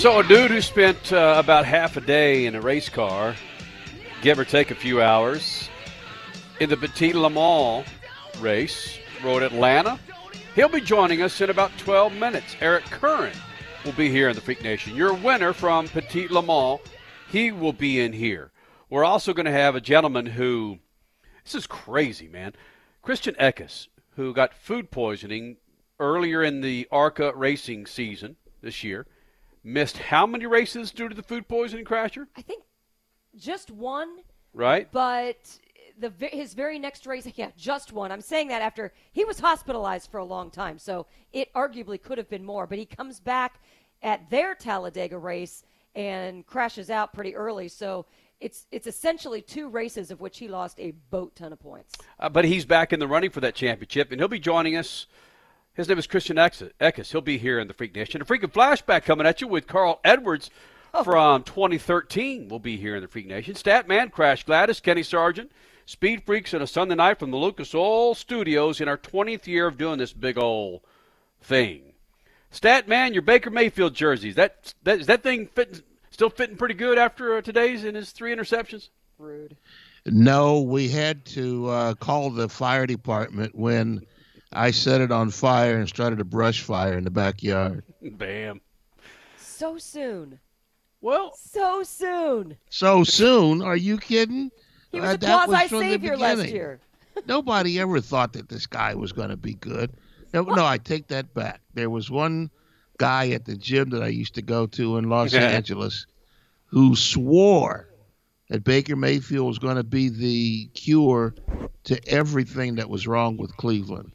So, a dude who spent uh, about half a day in a race car, give or take a few hours, in the Petit Le Mans race, Road Atlanta. He'll be joining us in about 12 minutes. Eric Curran will be here in the Freak Nation. Your winner from Petit Le Mans, he will be in here. We're also going to have a gentleman who, this is crazy, man. Christian Eckes, who got food poisoning earlier in the ARCA racing season this year missed how many races due to the food poisoning crasher? I think just one, Right? but the his very next race, yeah, just one. I'm saying that after he was hospitalized for a long time, so it arguably could have been more. But he comes back at their Talladega race and crashes out pretty early, so it's it's essentially two races of which he lost a boat ton of points. Uh, but he's back in the running for that championship, and he'll be joining us. His name is Christian Eckes. Eckes. He'll be here in the Freak Nation. A freaking flashback coming at you with Carl Edwards from 2013. We'll be here in the Freak Nation. Statman, Crash Gladys, Kenny Sargent, Speed Freaks on a Sunday night from the Lucas Oil Studios in our 20th year of doing this big old thing. Statman, your Baker Mayfield jerseys. That that is that thing fitting, still fitting pretty good after uh, today's and his three interceptions. Rude. No, we had to uh, call the fire department when I set it on fire and started a brush fire in the backyard. Bam. So soon. Well, So soon. So soon? Are you kidding? He was Uh, a quasi savior last year. Nobody ever thought that this guy was going to be good. No, no, I take that back. There was one guy at the gym that I used to go to in Los Yeah. Angeles who swore that Baker Mayfield was going to be the cure to everything that was wrong with Cleveland.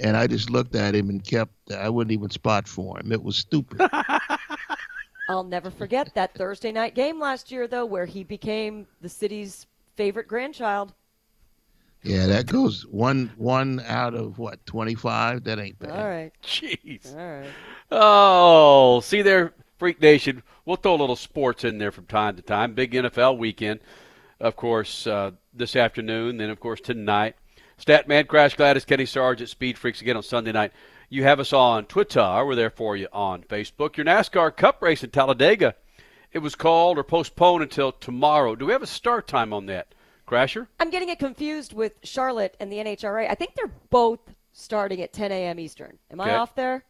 And I just looked at him and kept, I wouldn't even spot for him. It was stupid. I'll never forget that Thursday night game last year, though, where he became the city's favorite grandchild. yeah, that goes one one out of what, 25? That ain't bad. All right. jeez. All right. Oh, see there, Freak Nation. We'll throw a little sports in there from time to time. Big NFL weekend, of course, uh, this afternoon. Then, of course, tonight. Statman, Crash Gladys, Kenny Sargent, Speed Freaks again on Sunday night. You have us on Twitter. We're there for you on Facebook. Your NASCAR Cup race in Talladega. It was called or postponed until tomorrow. Do we have a start time on that, Crasher? I'm getting it confused with Charlotte and the NHRA. I think they're both starting at 10 a.m. Eastern. Am Okay. I off there?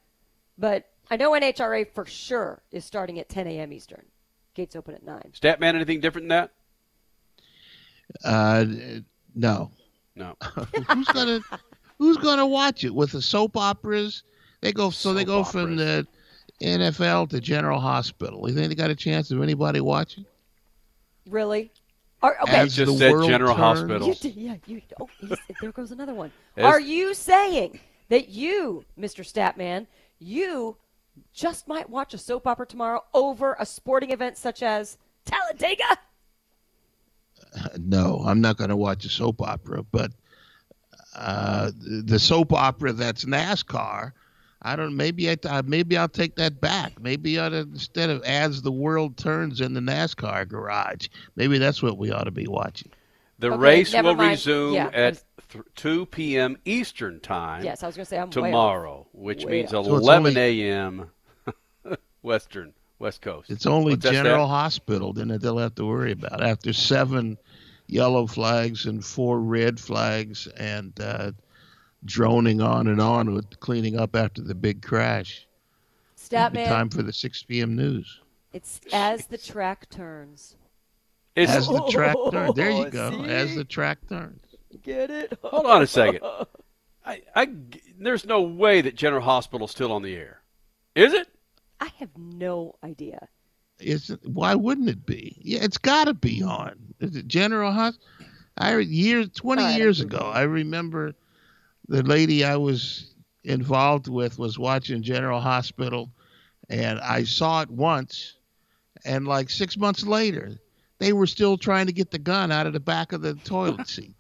But I know NHRA for sure is starting at 10 a.m. Eastern. Gates open at 9. Statman, anything different than that? Uh, no. No. who's gonna who's gonna watch it with the soap operas? They go so they Soap go from the NFL to General Hospital. You think they got a chance of anybody watching? Really? Are, okay. You As just the said world General turns- Hospital. You did, yeah, you. Oh, said- there goes another one. Yes. Are you saying that you, Mr. Statman, you just might watch a soap opera tomorrow over a sporting event such as Talladega? No, I'm not going to watch a soap opera, but uh, the soap opera that's NASCAR. I don't. Maybe I, I maybe I'll take that back. Maybe I ought to, instead of as the world turns in the NASCAR garage, maybe that's what we ought to be watching. The Okay, race will mind. resume Yeah, at th- 2 p.m. Eastern Time Yes, I was going to say I'm way tomorrow, which Way means off. 11 only- a.m. Western, West Coast. It's only What's General Hospital then that they'll have to worry about after seven yellow flags and four red flags and uh, droning on and on with cleaning up after the big crash. It'll Statman, time for the 6 p.m. news. it's as the track turns. It's, As the track turns. There you Oh, go. see? As the track turns. Get it? hold on a second. I, I, there's no way that General Hospital's still on the air. Is it? I have no idea. It's, why wouldn't it be? Yeah, it's got to be on. Is it General Hospital? I years 20 All right, years ago, I remember the lady I was involved with was watching General Hospital, and I saw it once, and like six months later, they were still trying to get the gun out of the back of the toilet seat.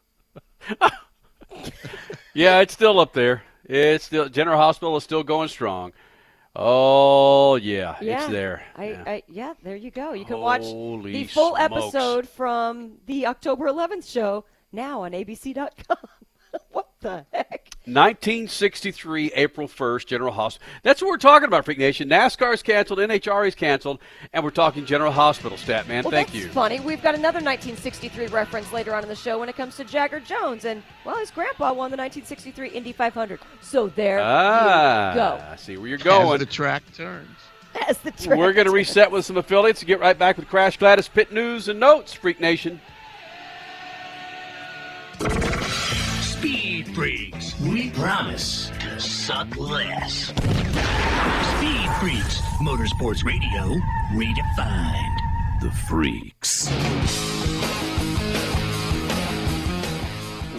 yeah, it's still up there. It's still General Hospital is still going strong. Oh yeah, yeah, it's there. I, yeah. I, yeah, there you go. You can Holy watch the full smokes. episode from the October 11th show now on ABC.com. what the heck? 1963, April 1st, General Hospital. That's what we're talking about, Freak Nation. NASCAR's canceled, NHRA's canceled, and we're talking General Hospital stat, man. Well, Thank that's you. funny. We've got another 1963 reference later on in the show when it comes to Jagger Jones, and well, his grandpa won the 1963 Indy 500. So there Ah, you go. I see where you're going. As going. the track turns. As the track We're going to reset with some affiliates and get right back with Crash Gladys Pit News and Notes, Freak Nation. Freaks. We promise to suck less. Speed Freaks. Motorsports Radio redefined. The Freaks.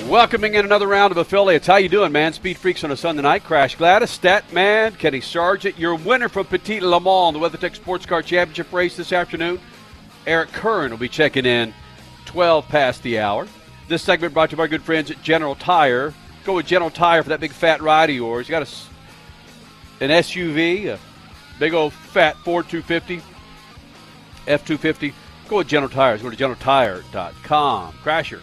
Welcoming in another round of affiliates. How you doing, man? Speed Freaks on a Sunday night. Crash Gladys, Statman, Kenny Sargent. Your winner from Petit Le Mans, the WeatherTech Sports Car Championship race this afternoon. Eric Curran will be checking in 12 past the hour. This segment brought to you by our good friends at General Tire. Go with General Tire for that big fat ride of yours. You got a, an SUV, a big old fat Ford 250, F250. Go with General Tires. Go to generaltire.com. Crasher.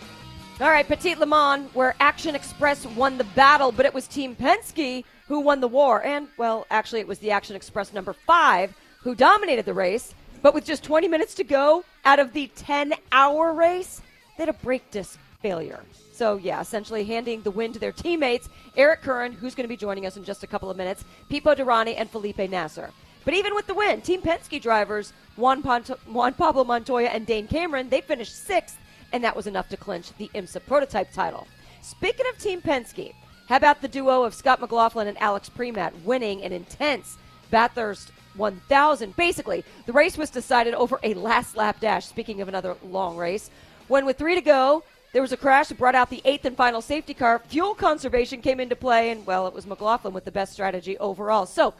All right, Petit Le Mans, where Action Express won the battle, but it was Team Penske who won the war. And, well, actually, it was the Action Express number five who dominated the race. But with just 20 minutes to go out of the 10 hour race, they had a brake disc failure. So, yeah, essentially handing the win to their teammates, Eric Curran, who's going to be joining us in just a couple of minutes, Pipo Derani, and Felipe Nasr. But even with the win, Team Penske drivers Juan, Pont- Juan Pablo Montoya and Dane Cameron, they finished sixth, and that was enough to clinch the IMSA prototype title. Speaking of Team Penske, how about the duo of Scott McLaughlin and Alex Premat winning an intense Bathurst 1000? Basically, the race was decided over a last lap dash, speaking of another long race. When with three to go, there was a crash that brought out the eighth and final safety car. Fuel conservation came into play, and, well, it was McLaughlin with the best strategy overall. So,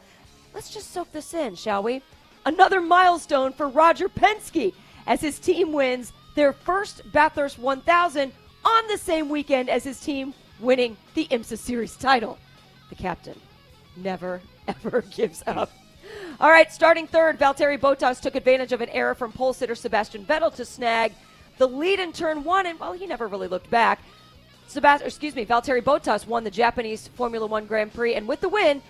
let's just soak this in, shall we? Another milestone for Roger Penske as his team wins their first Bathurst 1000 on the same weekend as his team winning the IMSA Series title. The captain never, ever gives up. All right, starting third, Valtteri Bottas took advantage of an error from pole sitter Sebastian Vettel to snag the lead in turn one, and well, he never really looked back. Sebast- excuse me, Valtteri Bottas won the Japanese Formula One Grand Prix, and with the win,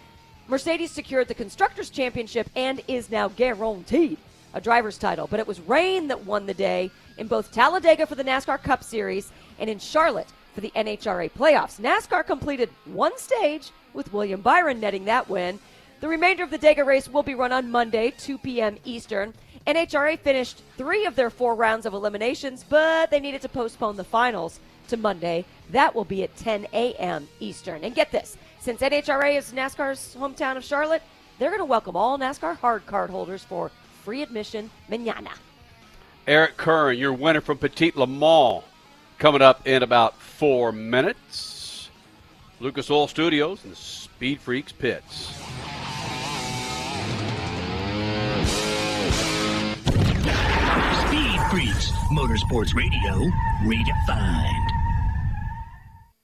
Mercedes secured the Constructors' Championship and is now guaranteed a driver's title. But it was rain that won the day in both Talladega for the NASCAR Cup Series and in Charlotte for the NHRA playoffs. NASCAR completed one stage with William Byron netting that win. The remainder of the Dega race will be run on Monday, 2 p.m. Eastern. NHRA finished three of their four rounds of eliminations, but they needed to postpone the finals to Monday. That will be at 10 a.m. Eastern. And get this since NHRA is NASCAR's hometown of Charlotte, they're going to welcome all NASCAR hard card holders for free admission manana. Eric Curran, your winner from Petit Le Mans, coming up in about four minutes. Lucas Oil Studios and Speed Freaks Pits. Motorsports Radio redefined.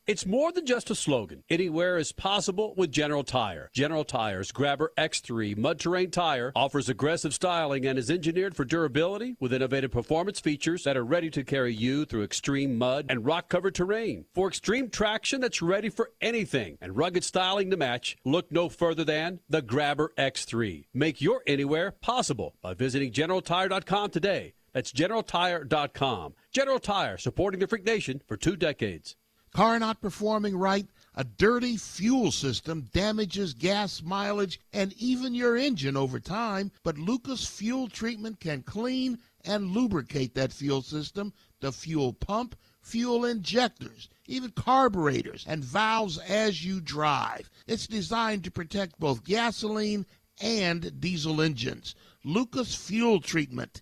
It's more than just a slogan. Anywhere is possible with General Tire. General Tire's Grabber X3 mud terrain tire offers aggressive styling and is engineered for durability with innovative performance features that are ready to carry you through extreme mud and rock covered terrain. For extreme traction that's ready for anything and rugged styling to match, look no further than the Grabber X3. Make your anywhere possible by visiting GeneralTire.com today. That's GeneralTire.com. General Tire, supporting the Freak Nation for two decades. Car not performing right, a dirty fuel system damages gas mileage and even your engine over time. But Lucas Fuel Treatment can clean and lubricate that fuel system, the fuel pump, fuel injectors, even carburetors and valves as you drive. It's designed to protect both gasoline and diesel engines. Lucas Fuel Treatment.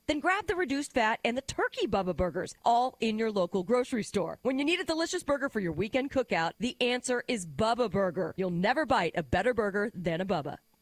Then grab the reduced fat and the turkey Bubba Burgers, all in your local grocery store. When you need a delicious burger for your weekend cookout, the answer is Bubba Burger. You'll never bite a better burger than a Bubba.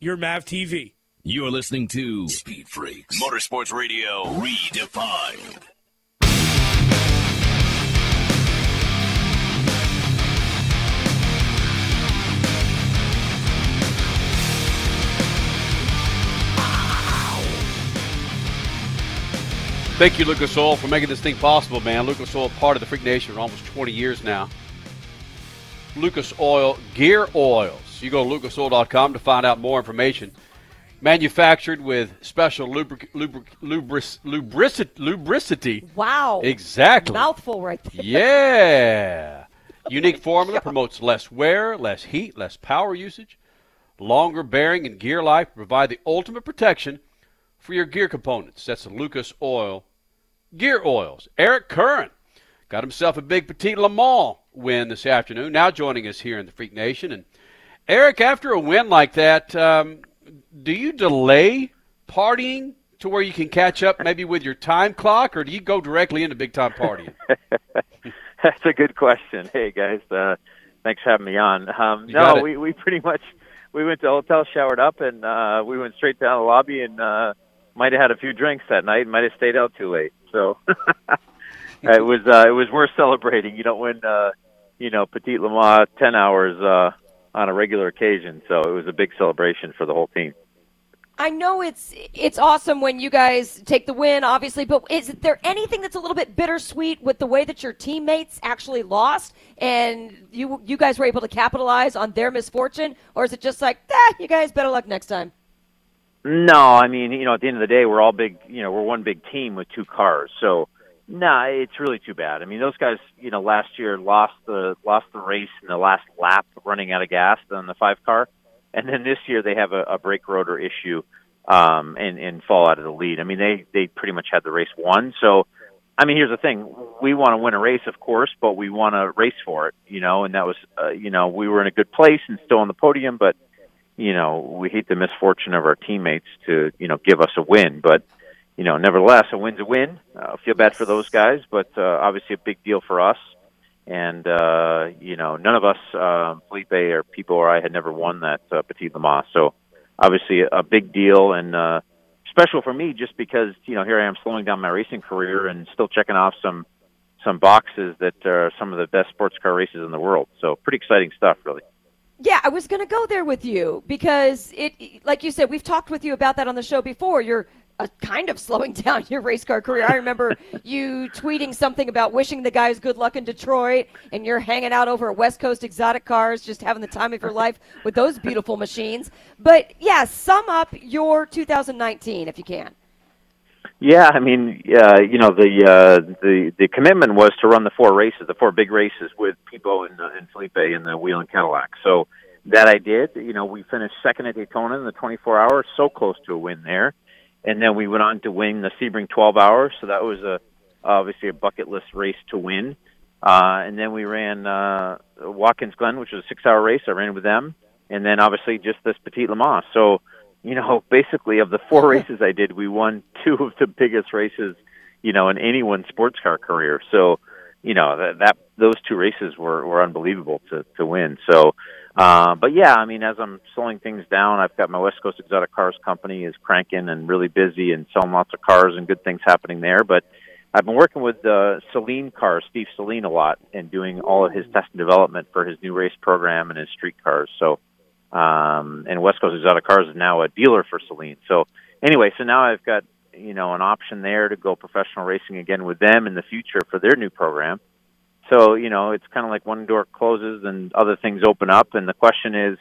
your Mav TV. You're listening to Speed Freaks Motorsports Radio Redefined. Thank you, Lucas Oil, for making this thing possible, man. Lucas Oil, part of the Freak Nation for almost 20 years now. Lucas Oil Gear Oils. You go to lucasoil.com to find out more information. Manufactured with special lubric, lubric, lubricity, lubricity. Wow. Exactly. Mouthful right there. Yeah. Unique formula promotes less wear, less heat, less power usage, longer bearing and gear life provide the ultimate protection for your gear components. That's the Lucas Oil Gear Oils. Eric Curran got himself a big Petit Le Mans win this afternoon. Now joining us here in the Freak Nation. And Eric, after a win like that, um, do you delay partying to where you can catch up maybe with your time clock, or do you go directly into big time partying? That's a good question. Hey guys, uh, thanks for having me on. Um, no, we we pretty much we went to the hotel, showered up, and uh, we went straight down the lobby and uh, might have had a few drinks that night. Might have stayed out too late. So it was uh, it was worth celebrating. You don't win, uh, you know, Petit Le Mans ten hours uh, on a regular occasion. So it was a big celebration for the whole team. I know it's it's awesome when you guys take the win, obviously, but is there anything that's a little bit bittersweet with the way that your teammates actually lost and you you guys were able to capitalize on their misfortune, or is it just like, ah, you guys better luck next time? No, I mean, you know, at the end of the day, we're all big. You know, we're one big team with two cars, so nah, it's really too bad. I mean, those guys, you know, last year lost the lost the race in the last lap, running out of gas on the five car and then this year they have a, a brake rotor issue um, and and fall out of the lead. I mean, they they pretty much had the race won. So, I mean, here's the thing: we want to win a race, of course, but we want to race for it, you know. And that was, uh, you know, we were in a good place and still on the podium, but you know, we hate the misfortune of our teammates to you know give us a win, but. You know, nevertheless, a win's a win. Uh, feel bad for those guys, but uh, obviously a big deal for us and uh, you know, none of us, uh, Felipe or Pipo or I, had never won that uh, Petit Le Mans. So obviously a big deal and uh, special for me, just because you know here I am slowing down my racing career and still checking off some some boxes that are some of the best sports car races in the world. So pretty exciting stuff, really. Yeah, I was going to go there with you because it, like you said, we've talked with you about that on the show before. You're uh, kind of slowing down your race car career. I remember you tweeting something about wishing the guys good luck in Detroit, and you're hanging out over at West Coast Exotic Cars, just having the time of your life with those beautiful machines. But yeah, sum up your 2019 if you can. Yeah, I mean, uh, you know, the uh, the the commitment was to run the four races, the four big races with Pipo and, uh, and Felipe in the Whelen Cadillac. So that I did. You know, we finished second at Daytona in the 24 hours, so close to a win there, and then we went on to win the Sebring 12 hours. So that was a obviously a bucket list race to win. Uh, and then we ran uh, Watkins Glen, which was a six-hour race. I ran with them, and then obviously just this Petit Le Mans. So you know, basically of the four races I did, we won two of the biggest races, you know, in anyone's sports car career. So, you know, that, that those two races were were unbelievable to to win. So, uh, but yeah, I mean, as I'm slowing things down, I've got my West Coast Exotic Cars company is cranking and really busy and selling lots of cars and good things happening there. But I've been working with uh, Saleen Cars, Steve Saleen, a lot, and doing all of his test and development for his new race program and his street cars. So um, and West Coast Exotic Cars is now a dealer for Saleen. So anyway, so now I've got you know an option there to go professional racing again with them in the future for their new program. So you know it's kind of like one door closes and other things open up, and the question is,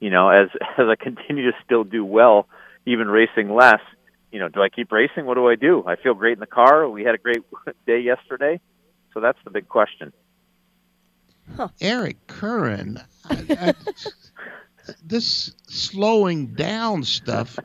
you know, as as I continue to still do well, even racing less, you know, do I keep racing? What do I do? I feel great in the car. We had a great day yesterday, so that's the big question. Huh. Eric Curran, I, I, this slowing down stuff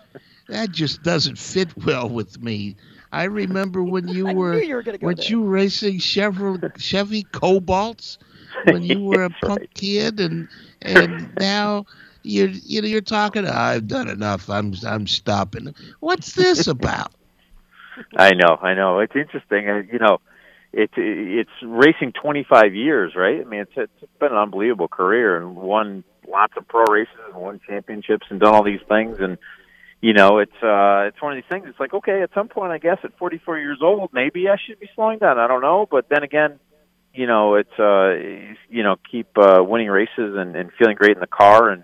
that just doesn't fit well with me. I remember when you were, you were when there. you racing Chevrolet Chevy Cobalts when you were a punk right. kid and and now you're you know you're talking I've done enough I'm I'm stopping. What's this about? I know, I know. It's interesting. Uh, you know, it's it's racing 25 years, right? I mean, it's it's been an unbelievable career and won lots of pro races and won championships and done all these things and you know it's uh it's one of these things it's like okay at some point i guess at 44 years old maybe i should be slowing down i don't know but then again you know it's uh you know keep uh winning races and and feeling great in the car and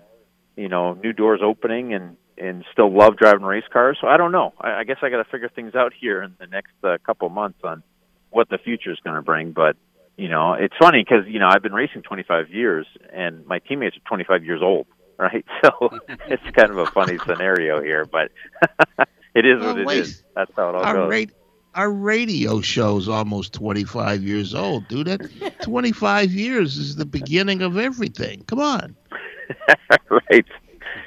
you know new doors opening and and still love driving race cars so i don't know. I, I guess i got to figure things out here in the next uh, couple months on what the future is going to bring but you know, it's funny because you know I've been racing 25 years, and my teammates are 25 years old, right? So it's kind of a funny scenario here, but it is what Oh, it wait. is. That's how it all Our goes. rate our radio show's almost 25 years old, dude. That 25 years is the beginning of everything. Come on. right.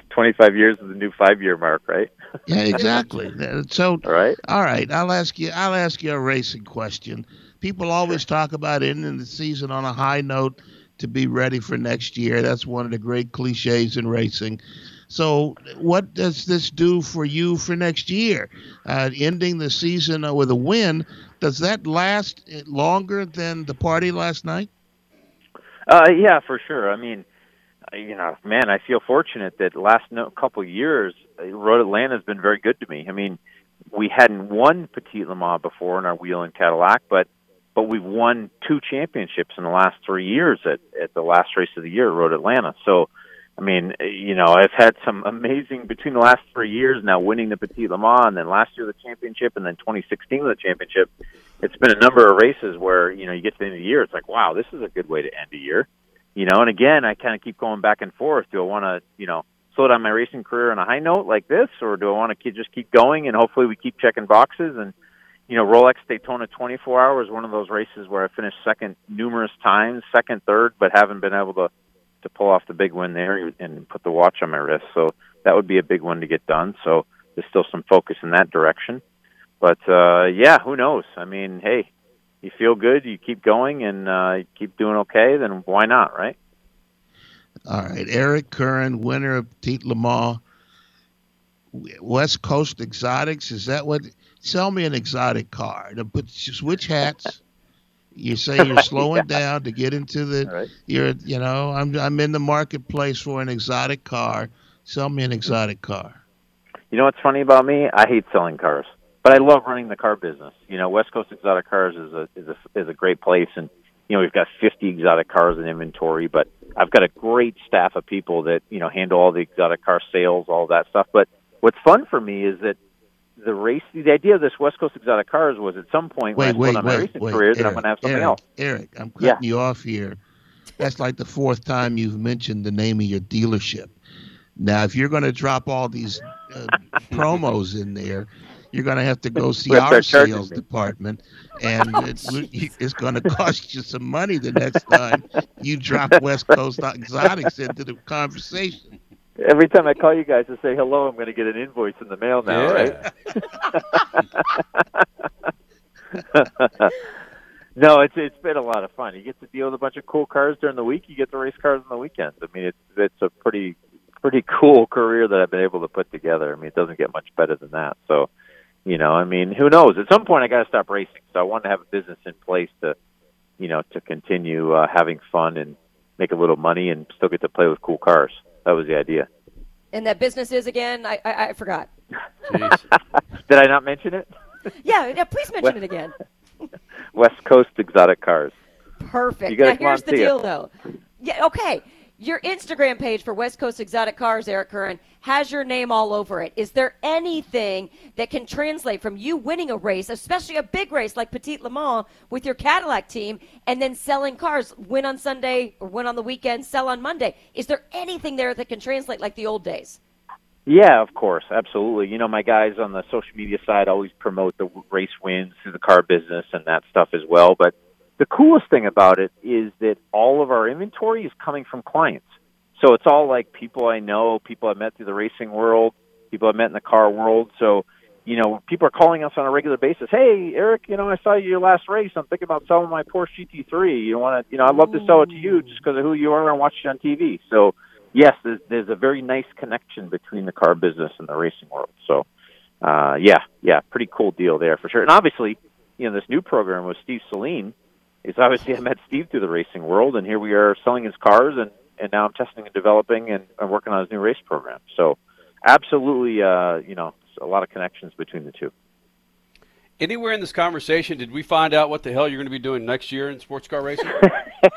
25 years is the new five-year mark, right? Yeah, exactly. Uh, so, all right. All right, I'll ask you. I'll ask you a racing question. People always talk about ending the season on a high note to be ready for next year. That's one of the great cliches in racing. So, what does this do for you for next year? Uh, ending the season with a win, does that last longer than the party last night? Uh, yeah, for sure. I mean, you know, man, I feel fortunate that last no, couple years, uh, Road Atlanta has been very good to me. I mean, we hadn't won Petit Le Mans before in our Whelen Cadillac, but but we've won two championships in the last three years at at the last race of the year, Road Atlanta. So, I mean, you know, I've had some amazing between the last three years now, winning the Petit Le Mans, and then last year the championship, and then 2016 the championship. It's been a number of races where you know you get to the end of the year, it's like, wow, this is a good way to end a year you know and again i kind of keep going back and forth do i want to you know slow down my racing career on a high note like this or do i want to just keep going and hopefully we keep checking boxes and you know rolex daytona 24 hours one of those races where i finished second numerous times second third but haven't been able to to pull off the big win there and put the watch on my wrist so that would be a big one to get done so there's still some focus in that direction but uh yeah who knows i mean hey you feel good, you keep going, and uh, you keep doing okay, then why not, right? All right, Eric Curran, winner of Petit Le Mans, West Coast Exotics. Is that what? Sell me an exotic car. To put switch hats. You say you're slowing Yeah. down to get into the. Right. You're, you know, I'm I'm in the marketplace for an exotic car. Sell me an exotic car. You know what's funny about me? I hate selling cars, but I love running the car business. You know, West Coast Exotic Cars is a is a is a great place, and you know we've got 50 exotic cars in inventory. But I've got a great staff of people that you know handle all the exotic car sales, all that stuff. But what's fun for me is that the race, the idea of this West Coast Exotic Cars was at some point when Wait, I wait, on my wait, racing wait. career that I'm going to have something Eric, else. Eric, I'm cutting Yeah. you off here. That's like the fourth time you've mentioned the name of your dealership. Now, if you're going to drop all these uh, promos in there, you're going to have to go see We have to our sales me. department, and it, it's going to cost you some money the next time you drop West Coast Exotics into the conversation. Every time I call you guys to say hello, I'm going to get an invoice in the mail now, Yeah. right? no, it's it's been a lot of fun. You get to deal with a bunch of cool cars during the week. You get to race cars on the weekends. I mean, it's it's a pretty pretty cool career that I've been able to put together. I mean, it doesn't get much better than that. So, you know, I mean, who knows? At some point, I got to stop racing. So I want to have a business in place to, you know, to continue uh, having fun and make a little money and still get to play with cool cars. That was the idea. And that business is again. I I, I forgot. Did I not mention it? Yeah, yeah. Please mention it again. West Coast exotic cars. Perfect. You gotta now here's the see it. deal, though. Yeah. Okay. Your Instagram page for West Coast Exotic Cars, Eric Curran, has your name all over it. Is there anything that can translate from you winning a race, especially a big race like Petit Le Mans with your Cadillac team, and then selling cars, win on Sunday or win on the weekend, sell on Monday? Is there anything there that can translate like the old days? Yeah, of course, absolutely. You know, my guys on the social media side always promote the race wins through the car business and that stuff as well. But the coolest thing about it is that all of our inventory is coming from clients. So it's all like people I know, people I met through the racing world, people I met in the car world. So, you know, people are calling us on a regular basis. Hey, Eric, you know, I saw you your last race. I'm thinking about selling my Porsche GT3. You want to, you know, I'd love to sell it to you just because of who you are and watch you on TV. So, yes, there's, there's a very nice connection between the car business and the racing world. So, uh, yeah, yeah, pretty cool deal there for sure. And obviously, you know, this new program with Steve Saleen is obviously I met Steve through the racing world, and here we are selling his cars, and and now I'm testing and developing and, and working on his new race program. So, absolutely, uh, you know, a lot of connections between the two. Anywhere in this conversation, did we find out what the hell you're going to be doing next year in sports car racing?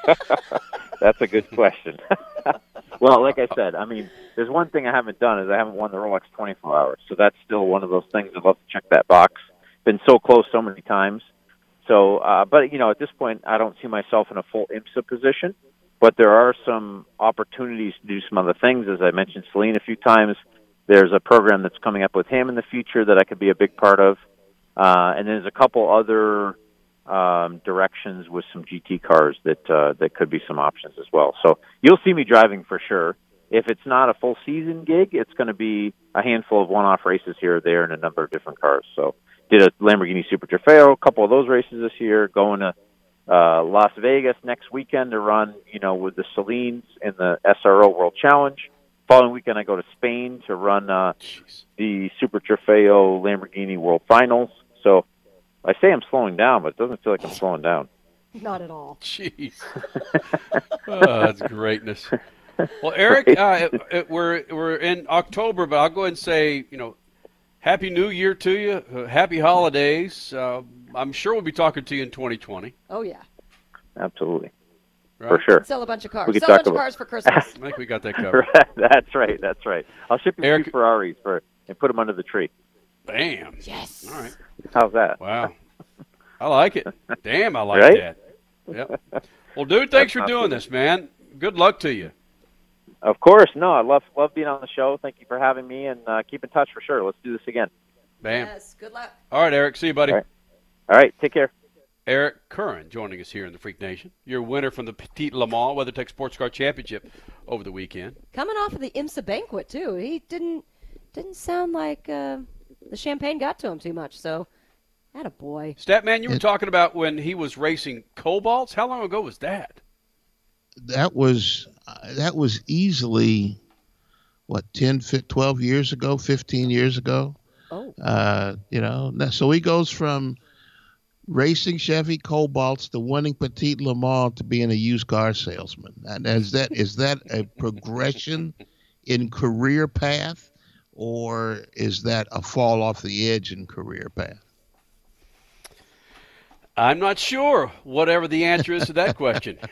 That's a good question. well, like I said, I mean, there's one thing I haven't done is I haven't won the Rolex 24 Hours, so that's still one of those things I'd love to check that box. Been so close so many times. So, uh, but you know, at this point, I don't see myself in a full IMSA position. But there are some opportunities to do some other things. As I mentioned, Saleen a few times. There's a program that's coming up with him in the future that I could be a big part of. Uh, and there's a couple other um, directions with some GT cars that uh, that could be some options as well. So you'll see me driving for sure. If it's not a full season gig, it's going to be a handful of one-off races here or there in a number of different cars. So did a Lamborghini Super Trofeo, a couple of those races this year. Going to uh, Las Vegas next weekend to run, you know, with the Saleens in the SRO World Challenge. Following weekend, I go to Spain to run uh, the Super Trofeo Lamborghini World Finals. So I say I'm slowing down, but it doesn't feel like I'm slowing down. Not at all. Jeez. oh, that's greatness. Well, Eric, uh, it, it, we're we're in October, but I'll go ahead and say, you know, Happy New Year to you. Uh, happy holidays. Uh, I'm sure we'll be talking to you in 2020. Oh yeah. Absolutely. Right. For sure. Sell a bunch of cars. We Sell a bunch of cars for Christmas. I think we got that covered. that's right. That's right. I'll ship you Eric- three Ferraris for and put them under the tree. Bam. Yes. All right. How's that? Wow. I like it. Damn, I like Right? that. Yep. Well, dude, thanks for That's doing awesome. this, man. Good luck to you. Of course. No, I love love being on the show. Thank you for having me, and uh, keep in touch for sure. Let's do this again. Bam. Yes. Good luck. All right, Eric. See you, buddy. All right. All right. Take care. Eric Curran joining us here in the Freak Nation. Your winner from the Petit Le Mans WeatherTech Sports Car Championship over the weekend. Coming off of the IMSA banquet too. He didn't didn't sound like uh, the champagne got to him too much. So, had a boy. Statman, you were talking about when he was racing Cobalts. How long ago was that? That was uh, that was easily what 10, fi- 12 years ago, 15 years ago. Oh. Uh, you know, so he goes from racing Chevy Cobalts to winning Petit Le Mans to being a used car salesman. And is that is that a progression in career path, or is that a fall off the edge in career path? I'm not sure. Whatever the answer is to that question.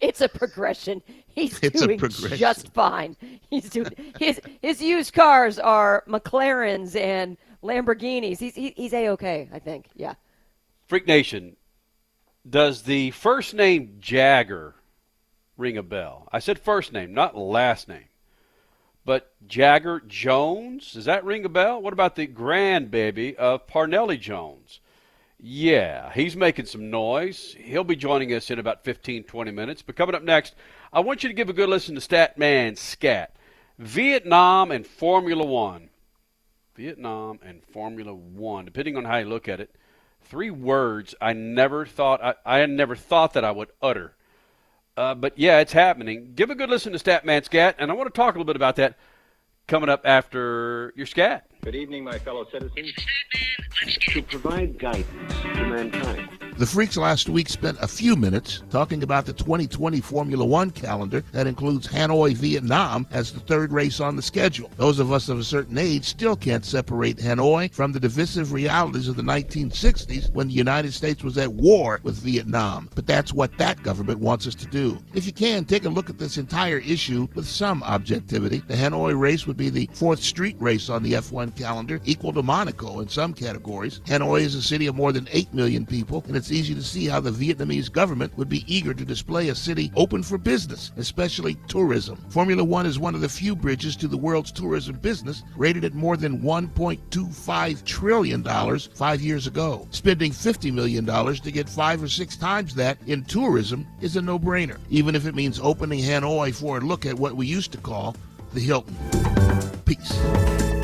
It's a progression. He's It's doing progression. just fine. He's doing his his used cars are McLarens and Lamborghinis. He's he, he's a okay. I think. Yeah. Freak Nation, does the first name Jagger ring a bell? I said first name, not last name. But Jagger Jones, does that ring a bell? What about the grandbaby of Parnelli Jones? Yeah, he's making some noise. He'll be joining us in about 15, 20 minutes. But coming up next, I want you to give a good listen to Stat Statman Scat. Vietnam and Formula One. Vietnam and Formula One, depending on how you look at it. Three words I never thought I, I never thought that I would utter. Uh, but yeah, it's happening. Give a good listen to Stat Statman Scat, and I want to talk a little bit about that coming up after your scat. Good evening, my fellow citizens. To provide guidance to mankind. The Freaks last week spent a few minutes talking about the 2020 Formula One calendar that includes Hanoi, Vietnam as the third race on the schedule. Those of us of a certain age still can't separate Hanoi from the divisive realities of the 1960s when the United States was at war with Vietnam. But that's what that government wants us to do. If you can, take a look at this entire issue with some objectivity. The Hanoi race would be the fourth street race on the F1 calendar, equal to Monaco in some categories. Hanoi is a city of more than 8 million people, and it's easy to see how the Vietnamese government would be eager to display a city open for business, especially tourism. Formula One is one of the few bridges to the world's tourism business, rated at more than $1.25 trillion five years ago. Spending $50 million to get five or six times that in tourism is a no brainer, even if it means opening Hanoi for a look at what we used to call the Hilton. Peace.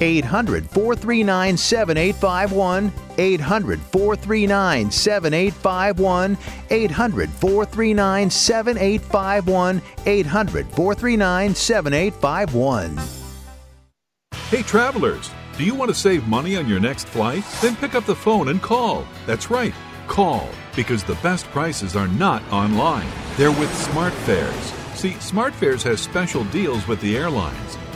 800 439 7851. 800 439 7851. 800 439 7851. 800 439 7851. Hey, travelers, do you want to save money on your next flight? Then pick up the phone and call. That's right, call, because the best prices are not online. They're with SmartFares. See, SmartFares has special deals with the airlines.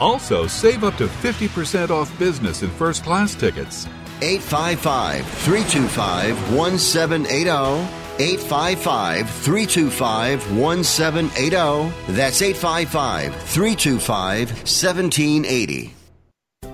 Also, save up to 50% off business and first class tickets. 855 325 1780. 855 325 1780. That's 855 325 1780.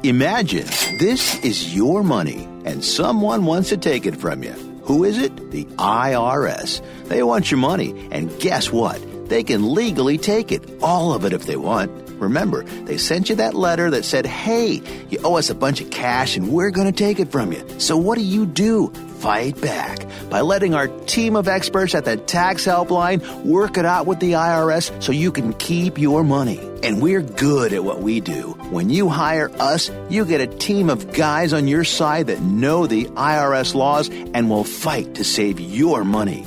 Imagine this is your money and someone wants to take it from you. Who is it? The IRS. They want your money, and guess what? They can legally take it, all of it if they want. Remember, they sent you that letter that said, hey, you owe us a bunch of cash and we're going to take it from you. So what do you do? Fight back by letting our team of experts at the tax helpline work it out with the IRS so you can keep your money. And we're good at what we do. When you hire us, you get a team of guys on your side that know the IRS laws and will fight to save your money.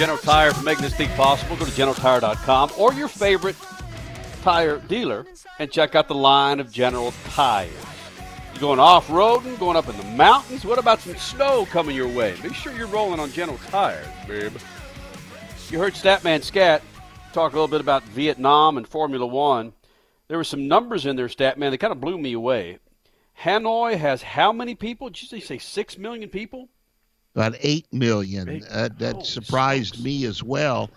General Tire, for making this thing possible. Go to generaltire.com or your favorite tire dealer and check out the line of General Tires. You're going off roading, going up in the mountains? What about some snow coming your way? Make sure you're rolling on General Tires, babe. You heard Statman Scat talk a little bit about Vietnam and Formula One. There were some numbers in there, Statman, that kind of blew me away. Hanoi has how many people? Did you say six million people? About eight million. Uh, that oh, surprised me as well.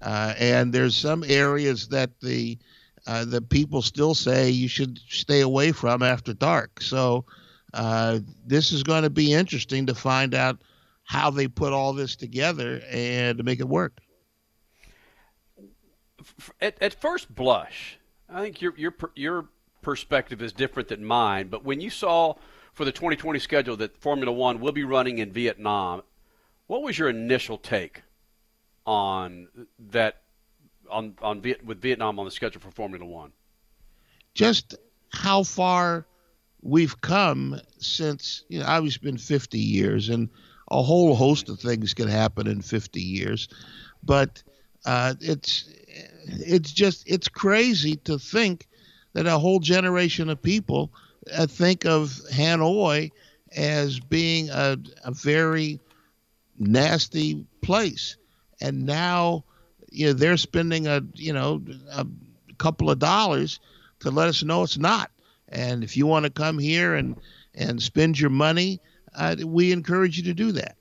Uh, and there's some areas that the uh, the people still say you should stay away from after dark. So uh, this is going to be interesting to find out how they put all this together and to make it work. At, at first blush, I think your your your perspective is different than mine. But when you saw for the 2020 schedule that Formula One will be running in Vietnam, what was your initial take on that on on Viet, with Vietnam on the schedule for Formula One? Just how far we've come since you know I've been 50 years, and a whole host of things can happen in 50 years, but uh, it's it's just it's crazy to think that a whole generation of people uh, think of Hanoi as being a, a very nasty place, and now you know, they're spending a you know a couple of dollars to let us know it's not. And if you want to come here and and spend your money, uh, we encourage you to do that.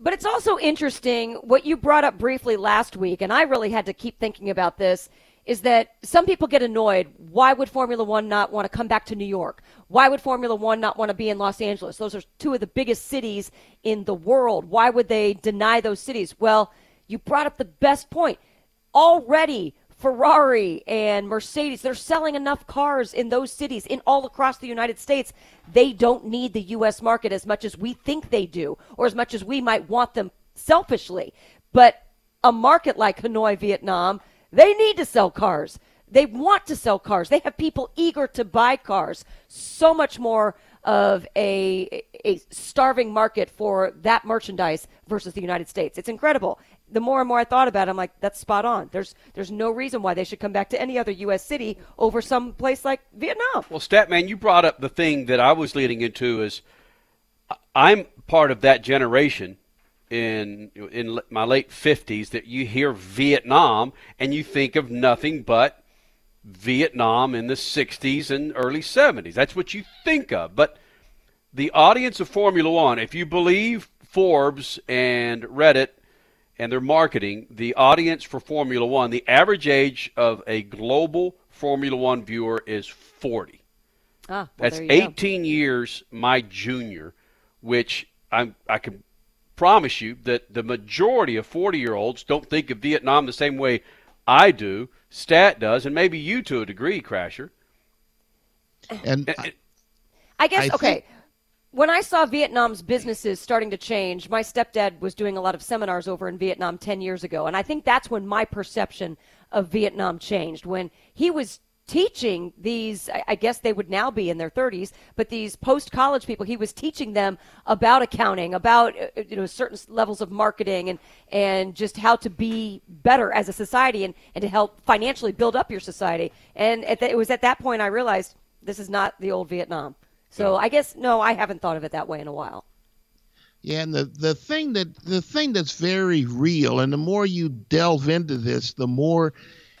But it's also interesting what you brought up briefly last week, and I really had to keep thinking about this. Is that some people get annoyed? Why would Formula One not want to come back to New York? Why would Formula One not want to be in Los Angeles? Those are two of the biggest cities in the world. Why would they deny those cities? Well, you brought up the best point. Already, Ferrari and Mercedes, they're selling enough cars in those cities in all across the United States. They don't need the U.S. market as much as we think they do, or as much as we might want them selfishly. But a market like Hanoi, Vietnam, they need to sell cars. They want to sell cars. They have people eager to buy cars. So much more of a, a starving market for that merchandise versus the United States. It's incredible the more and more I thought about it, I'm like, that's spot on. There's there's no reason why they should come back to any other U.S. city over some place like Vietnam. Well, Statman, you brought up the thing that I was leading into is I'm part of that generation in in my late 50s that you hear Vietnam and you think of nothing but Vietnam in the 60s and early 70s. That's what you think of. But the audience of Formula One, if you believe Forbes and Reddit and their marketing, the audience for Formula One, the average age of a global Formula One viewer is 40. Ah, well, That's 18 go. years my junior, which I'm, I can promise you that the majority of 40 year olds don't think of Vietnam the same way I do, Stat does, and maybe you to a degree, Crasher. And I, I guess, I okay. Think- when I saw Vietnam's businesses starting to change, my stepdad was doing a lot of seminars over in Vietnam 10 years ago. And I think that's when my perception of Vietnam changed. When he was teaching these, I guess they would now be in their 30s, but these post college people, he was teaching them about accounting, about uh, you know certain levels of marketing, and and just how to be better as a society and, and to help financially build up your society. And the, it was at that point I realized this is not the old Vietnam. So I guess no, I haven't thought of it that way in a while. Yeah, and the, the thing that the thing that's very real, and the more you delve into this, the more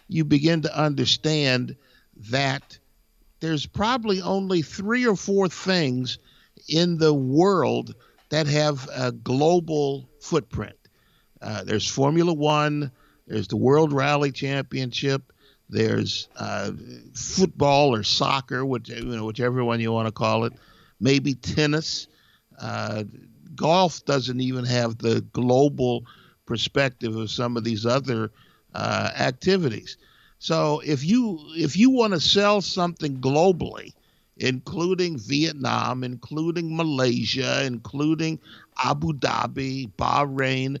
you begin to understand that there's probably only three or four things in the world that have a global footprint. Uh, there's Formula One, there's the World Rally Championship, there's uh, football or soccer, which, you know, whichever one you want to call it. Maybe tennis. Uh, golf doesn't even have the global perspective of some of these other uh, activities. So if you if you want to sell something globally, including Vietnam, including Malaysia, including Abu Dhabi, Bahrain,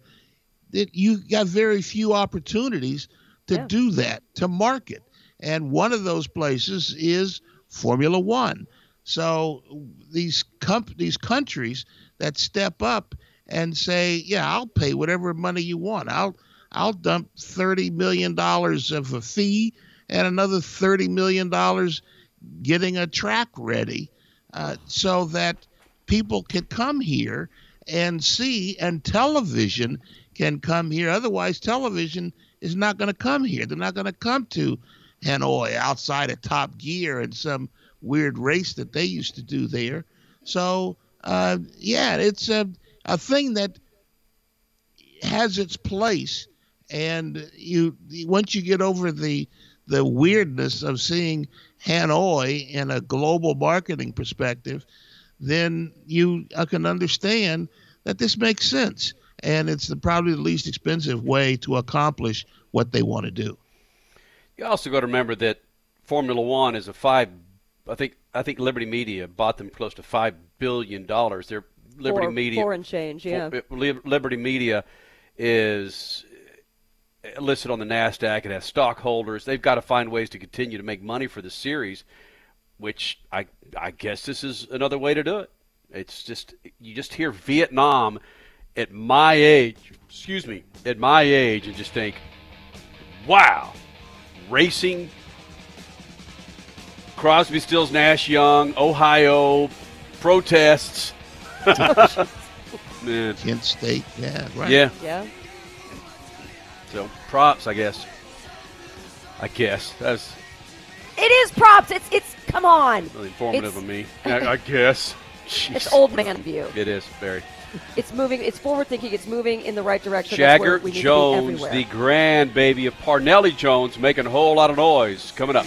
that you got very few opportunities to yeah. do that, to market. And one of those places is Formula One. So these comp- these countries that step up and say, yeah, I'll pay whatever money you want. I'll I'll dump thirty million dollars of a fee and another thirty million dollars getting a track ready, uh, so that people can come here and see, and television can come here. Otherwise, television is not going to come here. They're not going to come to Hanoi outside of Top Gear and some weird race that they used to do there. So, uh, yeah, it's a, a thing that has its place. And you once you get over the the weirdness of seeing Hanoi in a global marketing perspective, then you can understand that this makes sense, and it's the, probably the least expensive way to accomplish what they want to do. You also got to remember that Formula One is a five. I think I think Liberty Media bought them close to five billion dollars. They're Liberty four, Media. Foreign change, yeah. Liberty Media is Uh, listed on the Nasdaq. It has stockholders. They've got to find ways to continue to make money for the series, which I I guess this is another way to do it. It's just you just hear Vietnam at my age, excuse me, at my age, and just think, wow, racing. Crosby, Stills, Nash, Young, Ohio, protests. Man. Kent State, yeah, right. Yeah. Yeah. So props, I guess. I guess that's It is props. It's it's come on. really informative It's- of me. I, I guess. It's old man view. It is very. It's moving. It's forward thinking. It's moving in the right direction. Jagger we need Jones, to be everywhere. the grandbaby of Parnelli Jones, making a whole lot of noise. Coming up.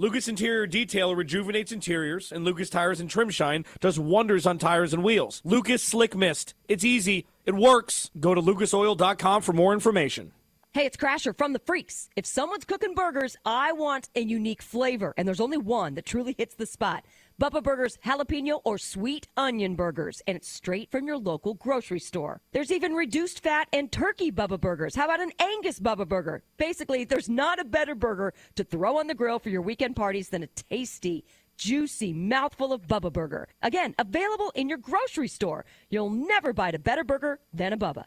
Lucas Interior Detail rejuvenates interiors, and Lucas Tires and Trim Shine does wonders on tires and wheels. Lucas Slick Mist. It's easy. It works. Go to lucasoil.com for more information. Hey, it's Crasher from the Freaks. If someone's cooking burgers, I want a unique flavor, and there's only one that truly hits the spot. Bubba Burgers jalapeno or sweet onion burgers, and it's straight from your local grocery store. There's even reduced fat and turkey Bubba Burgers. How about an Angus Bubba Burger? Basically, there's not a better burger to throw on the grill for your weekend parties than a tasty, juicy mouthful of Bubba Burger. Again, available in your grocery store. You'll never bite a better burger than a Bubba.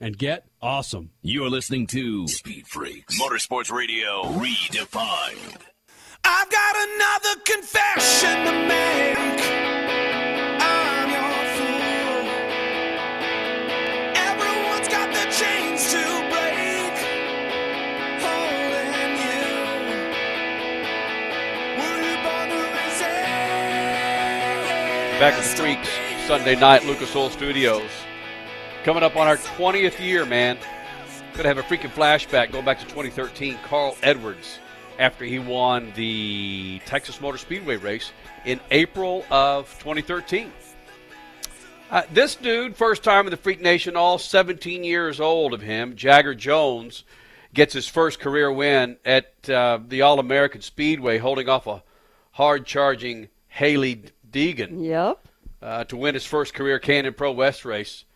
and get awesome. You're listening to Speed Freaks Motorsports Radio Redefined. I've got another confession to make. I'm your fool. Everyone's got their chains to break. Holding you. Were you born to resist? Back to the Freaks Sunday night, Lucas Oil Studios. Coming up on our 20th year, man. Gonna have a freaking flashback going back to 2013. Carl Edwards, after he won the Texas Motor Speedway race in April of 2013. Uh, this dude, first time in the Freak Nation, all 17 years old of him, Jagger Jones, gets his first career win at uh, the All American Speedway, holding off a hard charging Hailie Deegan. Yep. Uh, to win his first career K&N Pro West race.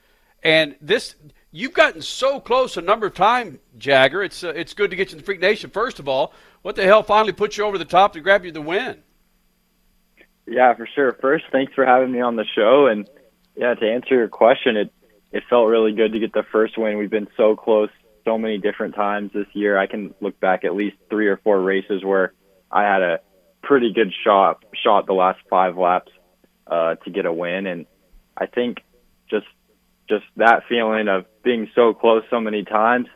And this, you've gotten so close a number of times, Jagger. It's uh, it's good to get you in the Freak Nation. First of all, what the hell finally put you over the top to grab you the win? Yeah, for sure. First, thanks for having me on the show. And yeah, to answer your question, it it felt really good to get the first win. We've been so close so many different times this year. I can look back at least three or four races where I had a pretty good shot shot the last five laps uh, to get a win. And I think just just that feeling of being so close so many times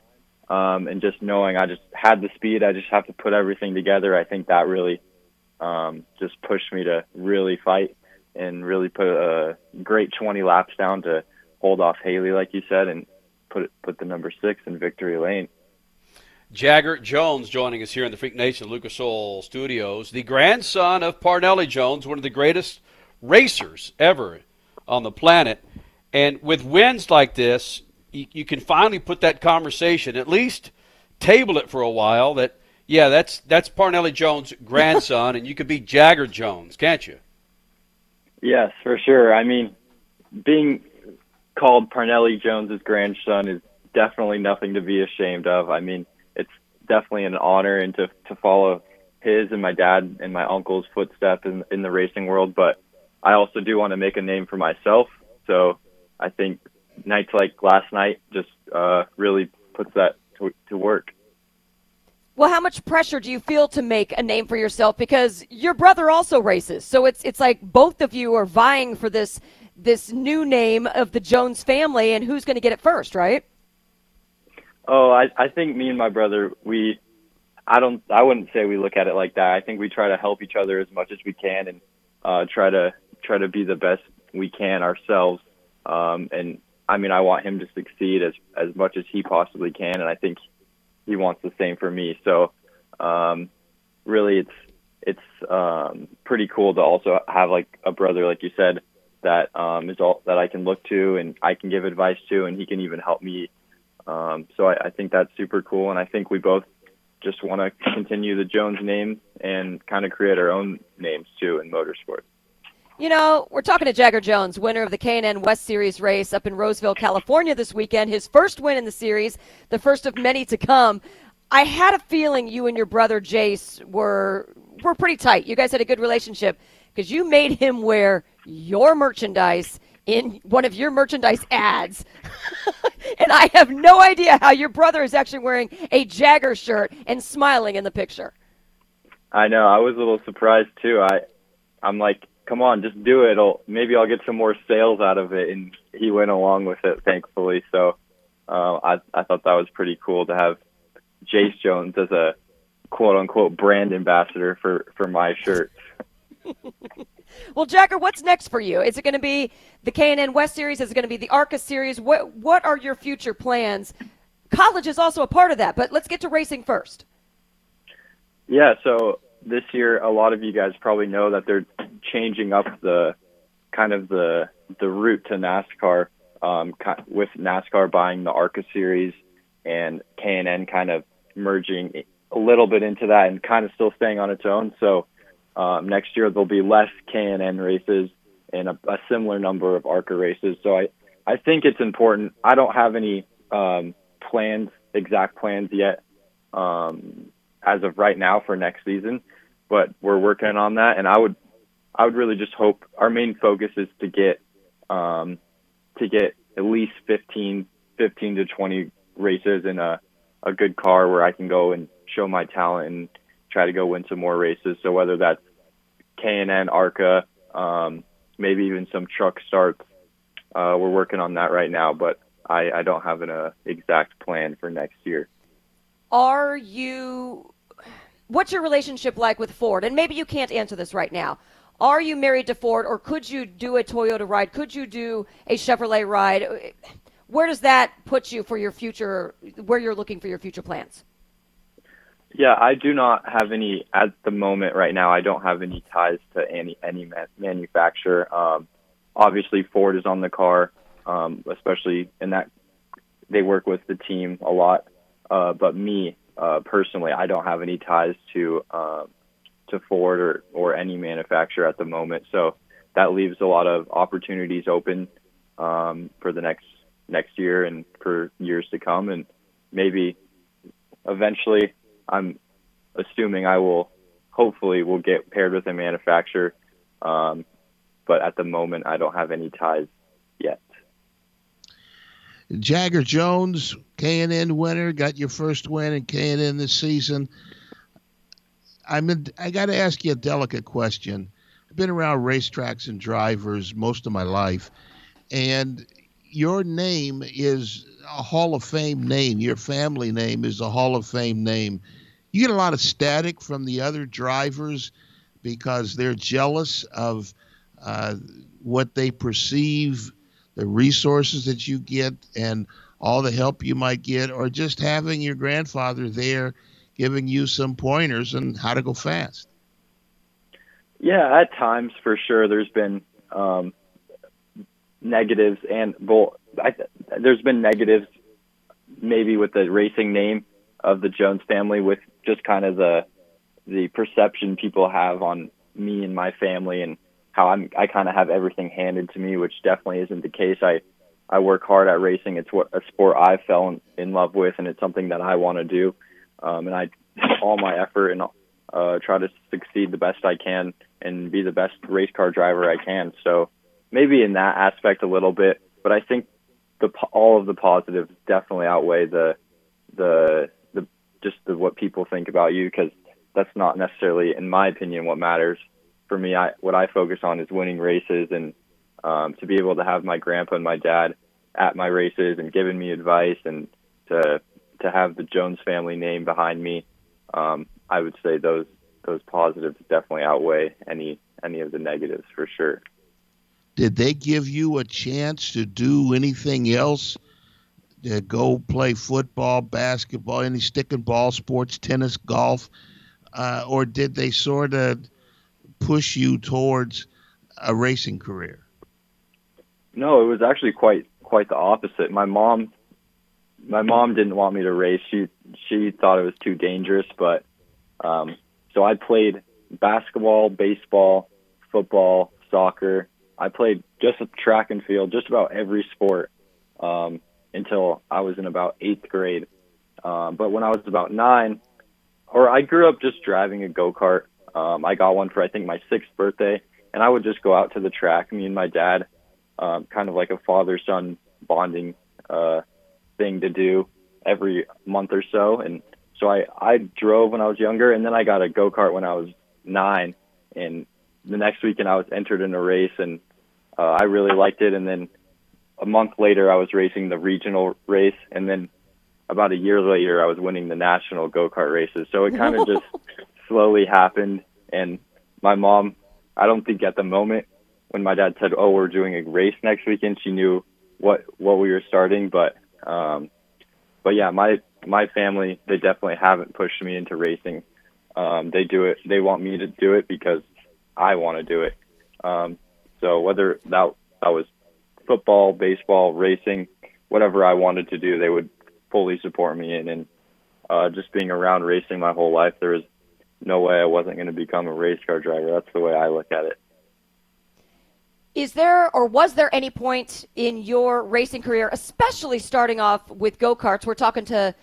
um, and just knowing I just had the speed. I just have to put everything together. I think that really um, just pushed me to really fight and really put a great 20 laps down to hold off Hailie, like you said, and put put the number six in victory lane. Jagger Jones joining us here in the Freak Nation Lucas Oil Studios, the grandson of Parnelli Jones, one of the greatest racers ever on the planet. And with wins like this, you, you can finally put that conversation, at least table it for a while. That yeah, that's that's Parnelli Jones' grandson, and you could be Jagger Jones, can't you? Yes, for sure. I mean, being called Parnelli Jones's grandson is definitely nothing to be ashamed of. I mean, it's definitely an honor and to to follow his and my dad and my uncle's footsteps in in the racing world. But I also do want to make a name for myself. So I think nights like last night just uh, really puts that to, to work. Well, how much pressure do you feel to make a name for yourself? Because your brother also races, so it's it's like both of you are vying for this this new name of the Jones family, and who's going to get it first, right? Oh, I I think me and my brother we I don't I wouldn't say we look at it like that. I think we try to help each other as much as we can and uh, try to try to be the best we can ourselves. Um, and I mean, I want him to succeed as as much as he possibly can, and I think he wants the same for me. So, um, really, it's it's um, pretty cool to also have like a brother, like you said, that um, is all that I can look to and I can give advice to, and he can even help me. Um, so I, I think that's super cool, and I think we both just want to continue the Jones name and kind of create our own names too in motorsports. You know, we're talking to Jagger Jones, winner of the K&N West Series race up in Roseville, California this weekend. His first win in the series, the first of many to come. I had a feeling you and your brother Jace were were pretty tight. You guys had a good relationship because you made him wear your merchandise in one of your merchandise ads. and I have no idea how your brother is actually wearing a Jagger shirt and smiling in the picture. I know. I was a little surprised too. I I'm like come on, just do it. I'll, maybe I'll get some more sales out of it. And he went along with it, thankfully. So uh, I, I thought that was pretty cool to have Jace Jones as a quote unquote brand ambassador for, for my shirt. well, Jagger, what's next for you? Is it going to be the K&N West Series? Is it going to be the ARCA Series? What, what are your future plans? College is also a part of that, but let's get to racing first. Yeah, so this year, a lot of you guys probably know that they're changing up the kind of the the route to NASCAR um, with NASCAR buying the ARCA series and K&N kind of merging a little bit into that and kind of still staying on its own. So um, next year there'll be less K&N races and a, a similar number of ARCA races. So I, I think it's important. I don't have any um, plans, exact plans yet um, as of right now for next season, but we're working on that. And I would, I would really just hope our main focus is to get, um, to get at least 15, 15 to 20 races in a, a good car where I can go and show my talent and try to go win some more races. So whether that's K&N, ARCA, um, maybe even some truck starts, uh, we're working on that right now, but I, I don't have an uh, exact plan for next year. Are you? What's your relationship like with Ford? And maybe you can't answer this right now. Are you married to Ford, or could you do a Toyota ride? Could you do a Chevrolet ride? Where does that put you for your future? Where you're looking for your future plans? Yeah, I do not have any at the moment right now. I don't have any ties to any any ma- manufacturer. Um, obviously, Ford is on the car, um, especially in that they work with the team a lot. Uh, but me uh, personally, I don't have any ties to uh, to Ford or or any manufacturer at the moment. So that leaves a lot of opportunities open um, for the next next year and for years to come, and maybe eventually I'm assuming I will hopefully will get paired with a manufacturer. Um, but at the moment, I don't have any ties yet. Jagger Jones, K&N winner, got your first win in K&N this season. I'm in, I got to ask you a delicate question. I've been around racetracks and drivers most of my life, and your name is a Hall of Fame name. Your family name is a Hall of Fame name. You get a lot of static from the other drivers because they're jealous of uh, what they perceive, the resources that you get, and all the help you might get, or just having your grandfather there giving you some pointers on how to go fast. Yeah, at times for sure. There's been um, negatives and well, I, there's been negatives maybe with the racing name of the Jones family with just kind of the the perception people have on me and my family and how I'm I kind of have everything handed to me, which definitely isn't the case. I I work hard at racing. It's what a sport I fell in, in love with, and it's something that I want to do. Um, and I all my effort and uh, try to succeed the best I can and be the best race car driver I can. So maybe in that aspect a little bit, but I think the all of the positives definitely outweigh the the the just the what people think about you because that's not necessarily, in my opinion, what matters. For me, I what I focus on is winning races and um, to be able to have my grandpa and my dad at my races and giving me advice and to to have the Jones family name behind me. Um, I would say those those positives definitely outweigh any any of the negatives for sure. Did they give you a chance to do anything else? To go play football, basketball, any stick and ball sports, tennis, golf, uh, or did they sort of push you towards a racing career? No, it was actually quite quite the opposite. My mom, my mom didn't want me to race. She she thought it was too dangerous, but um, so I played basketball, baseball, football, soccer. I played just track and field, just about every sport um, until I was in about eighth grade. Um, but when I was about nine, or I grew up just driving a go kart. Um, I got one for I think my sixth birthday, and I would just go out to the track. Me and my dad, um, kind of like a father son bonding uh, thing to do every month or so. And so I I drove when I was younger, and then I got a go kart when I was nine. And the next weekend I was entered in a race, and uh, I really liked it. And then a month later, I was racing the regional race, and then about a year later, I was winning the national go kart races. So it kind of just slowly happened. And my mom, I don't think at the moment when my dad said, "Oh, we're doing a race next weekend," she knew what what we were starting. But um, but yeah, my my family they definitely haven't pushed me into racing. Um, they do it. They want me to do it because I want to do it. Um, so whether that that was football, baseball, racing, whatever I wanted to do, they would fully support me in. And uh, just being around racing my whole life, there was no way I wasn't going to become a race car driver. That's the way I look at it. Is there or was there any point in your racing career, especially starting off with go karts? We're talking to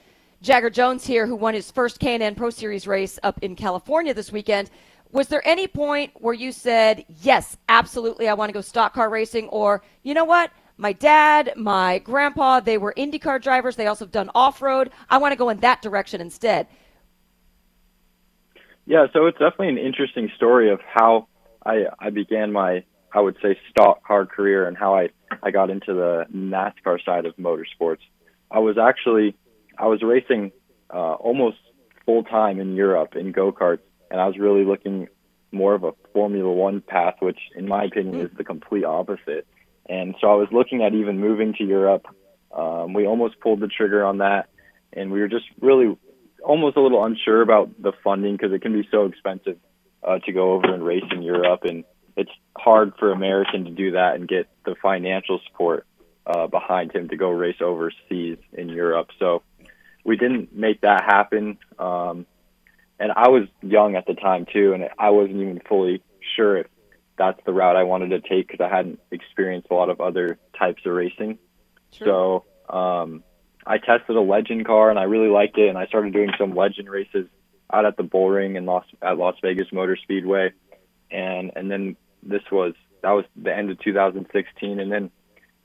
Jagger Jones here, who won his first K&N Pro Series race up in California this weekend. Was there any point where you said, yes, absolutely, I want to go stock car racing? Or, you know what? My dad, my grandpa, they were IndyCar drivers. They also have done off road. I want to go in that direction instead. Yeah, so it's definitely an interesting story of how I, I began my, I would say, stock car career and how I, I got into the NASCAR side of motorsports. I was actually, I was racing uh, almost full time in Europe in go karts and I was really looking more of a Formula One path, which in my opinion is the complete opposite. And so I was looking at even moving to Europe. Um, we almost pulled the trigger on that, and we were just really almost a little unsure about the funding because it can be so expensive uh, to go over and race in Europe, and it's hard for American to do that and get the financial support uh, behind him to go race overseas in Europe. So we didn't make that happen. Um, and I was young at the time too, and I wasn't even fully sure if that's the route I wanted to take because I hadn't experienced a lot of other types of racing. So um, I tested a Legend car, and I really liked it, and I started doing some Legend races out at the Bullring in Las at Las Vegas Motor Speedway, and and then this was that was the end of 2016, and then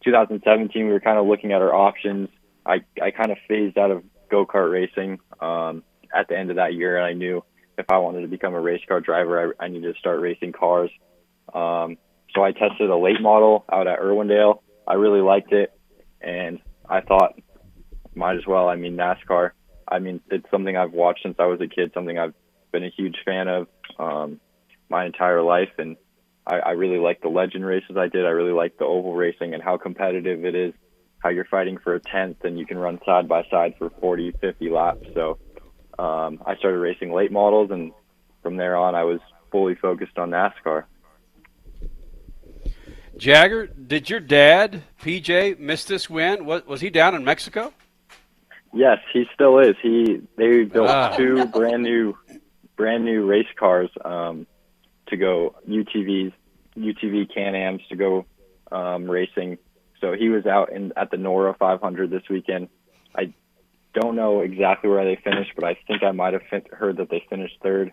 2017 we were kind of looking at our options. I I kind of phased out of go kart racing. Um, at the end of that year, and I knew if I wanted to become a race car driver, I, I needed to start racing cars. Um, so I tested a late model out at Irwindale. I really liked it, and I thought, might as well. I mean, NASCAR. I mean, it's something I've watched since I was a kid. Something I've been a huge fan of um, my entire life, and I, I really like the legend races I did. I really like the oval racing and how competitive it is. How you're fighting for a tenth, and you can run side by side for 40, 50 laps. So um, I started racing late models, and from there on, I was fully focused on NASCAR. Jagger, did your dad, PJ, miss this win? Was, was he down in Mexico? Yes, he still is. He they built Ah. two brand new, brand new race cars um, to go UTVs, UTV Can-Ams to go um, racing. So he was out in at the NORRA 500 this weekend. I don't know exactly where they finished, but I think I might have fin- heard that they finished third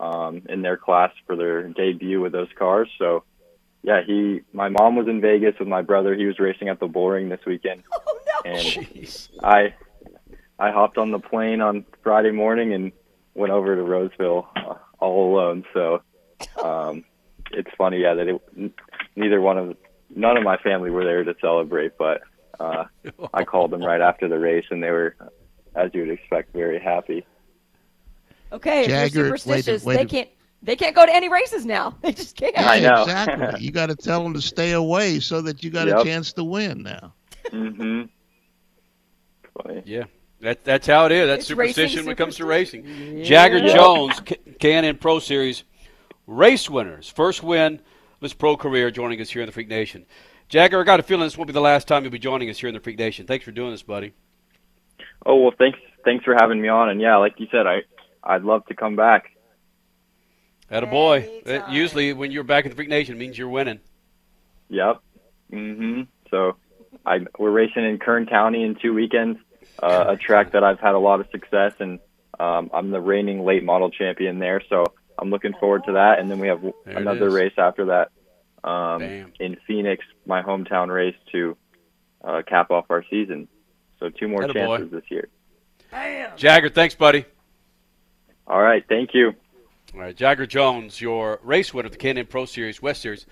um, in their class for their debut with those cars. So, yeah, he. My mom was in Vegas with my brother. He was racing at the Bullring this weekend, Oh and I, I hopped on the plane on Friday morning and went over to Roseville uh, all alone. So, um, it's funny, yeah, that it, neither one of none of my family were there to celebrate, but uh, I called them right after the race, and they were, as you would expect, very happy. Okay, if Jagger, you're wait superstitious, wait they can't they can't go to any races now. They just can't. Yeah, exactly. you got to tell them to stay away so that you got Yep. a chance to win now. Mm-hmm. Funny. Yeah. That, that's how it is. That's It's superstition when it comes to racing. superstition. Jagger Jones, K- Pro Series race winners. First win of his pro career joining us here in the Freak Nation. Jagger, I got a feeling this won't be the last time you'll be joining us here in the Freak Nation. Thanks for doing this, buddy. Oh well, thanks thanks for having me on, and yeah, like you said, I I'd love to come back. At a boy. Usually, when you're back in the Freak Nation, it means you're winning. Yep. Mm-hmm. So, I we're racing in Kern County in two weekends, uh, a track that I've had a lot of success, and um, I'm the reigning late model champion there. So I'm looking forward to that, and then we have it another race after that um, in Phoenix, my hometown race, to uh, cap off our season. So two more Attaboy. chances this year. Jagger, thanks, buddy. All right, thank you. All right, Jagger Jones, your race winner of the K&N Pro Series West Series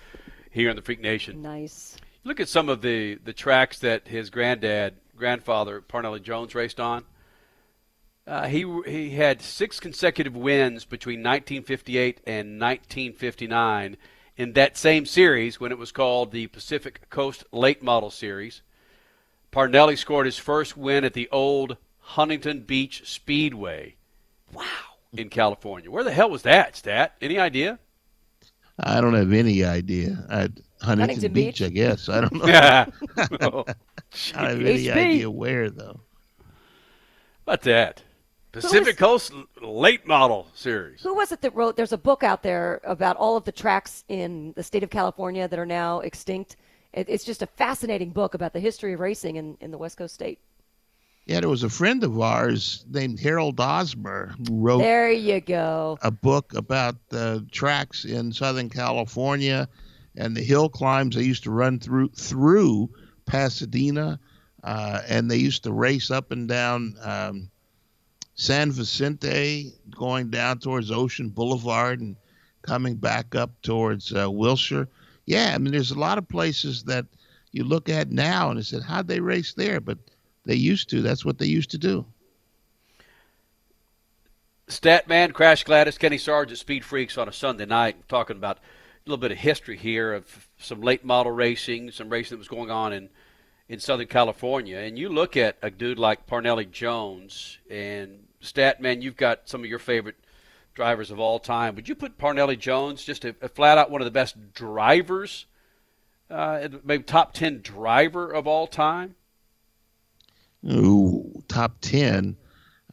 here in the Freak Nation. Nice. Look at some of the, the tracks that his granddad, grandfather, Parnelli Jones, raced on. Uh, he he had six consecutive wins between 1958 and 1959 in that same series when it was called the Pacific Coast Late Model Series. Parnelli scored his first win at the old Huntington Beach Speedway. Wow. In California. Where the hell was that, Stat? Any idea? I don't have any idea. I, Huntington, Huntington Beach, Beach? I guess. I don't know. Yeah. I don't have any HB. idea where though. About that. Pacific Coast late model series. Who was it that wrote? There's a book out there about all of the tracks in the state of California that are now extinct. It, it's just a fascinating book about the history of racing in, in the West Coast state. Yeah, there was a friend of ours named Harold Osmer who wrote There you go. a book about the tracks in Southern California and the hill climbs they used to run through through Pasadena, uh, and they used to race up and down um, San Vicente, going down towards Ocean Boulevard and coming back up towards uh, Wilshire. Yeah, I mean, there's a lot of places that you look at now and I said, how'd they race there? But they used to. That's what they used to do. Statman, Crash Gladys, Kenny Sargent, Speed Freaks on a Sunday night, talking about a little bit of history here of some late model racing, some racing that was going on in, in Southern California. And you look at a dude like Parnelli Jones and Statman, you've got some of your favorite drivers of all time. Would you put Parnelli Jones just a, a flat out one of the best drivers, uh, maybe top 10 driver of all time? Ooh, top 10.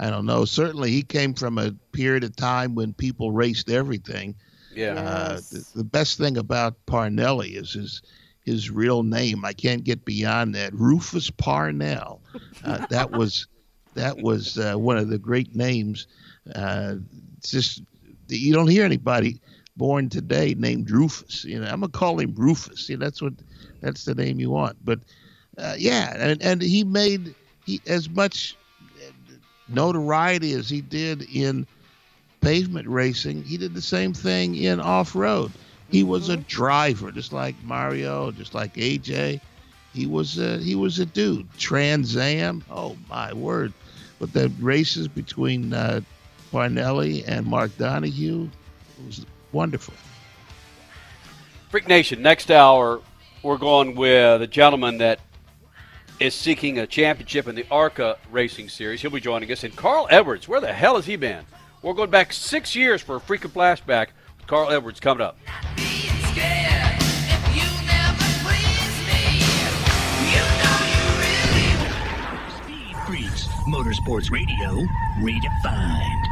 I don't know. Certainly, he came from a period of time when people raced everything. Yeah. Uh, the, the best thing about Parnelli is his his real name. I can't get beyond that. Rufus Parnell. Uh, that was that was uh, one of the great names. Uh, it's just you don't hear anybody born today named Rufus. You know, I'm gonna call him Rufus. You know, that's what that's the name you want. But uh, yeah, and and he made he as much notoriety as he did in pavement racing, he did the same thing in off road. He was a driver, just like Mario, just like AJ. He was a, he was a dude. Trans Am, oh my word! But the races between uh, Parnelli and Mark Donohue was wonderful. Freak Nation, next hour, we're going with a gentleman that is seeking a championship in the ARCA Racing Series. He'll be joining us. And Carl Edwards, where the hell has he been? We're going back six years for a freaking flashback. Carl Edwards coming up. Speed Freaks, Motorsports Radio, redefined.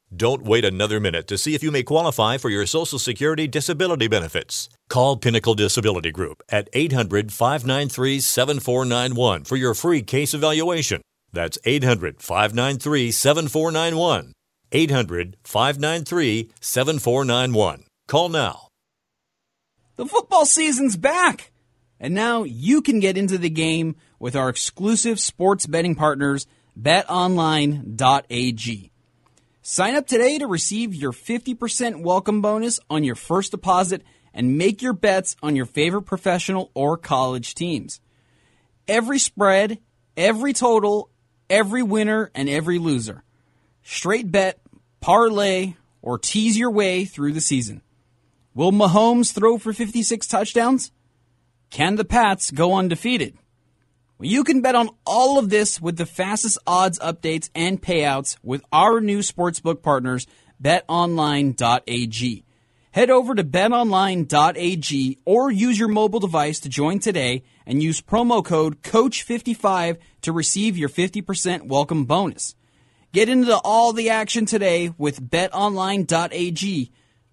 Don't wait another minute to see if you may qualify for your Social Security disability benefits. Call Pinnacle Disability Group at 800 593 7491 for your free case evaluation. That's 800 593 7491. 800 593 7491. Call now. The football season's back! And now you can get into the game with our exclusive sports betting partners, betonline.ag. Sign up today to receive your 50% welcome bonus on your first deposit and make your bets on your favorite professional or college teams. Every spread, every total, every winner, and every loser. Straight bet, parlay, or tease your way through the season. Will Mahomes throw for 56 touchdowns? Can the Pats go undefeated? You can bet on all of this with the fastest odds updates and payouts with our new sportsbook partners, betonline.ag. Head over to betonline.ag or use your mobile device to join today and use promo code COACH55 to receive your 50% welcome bonus. Get into all the action today with betonline.ag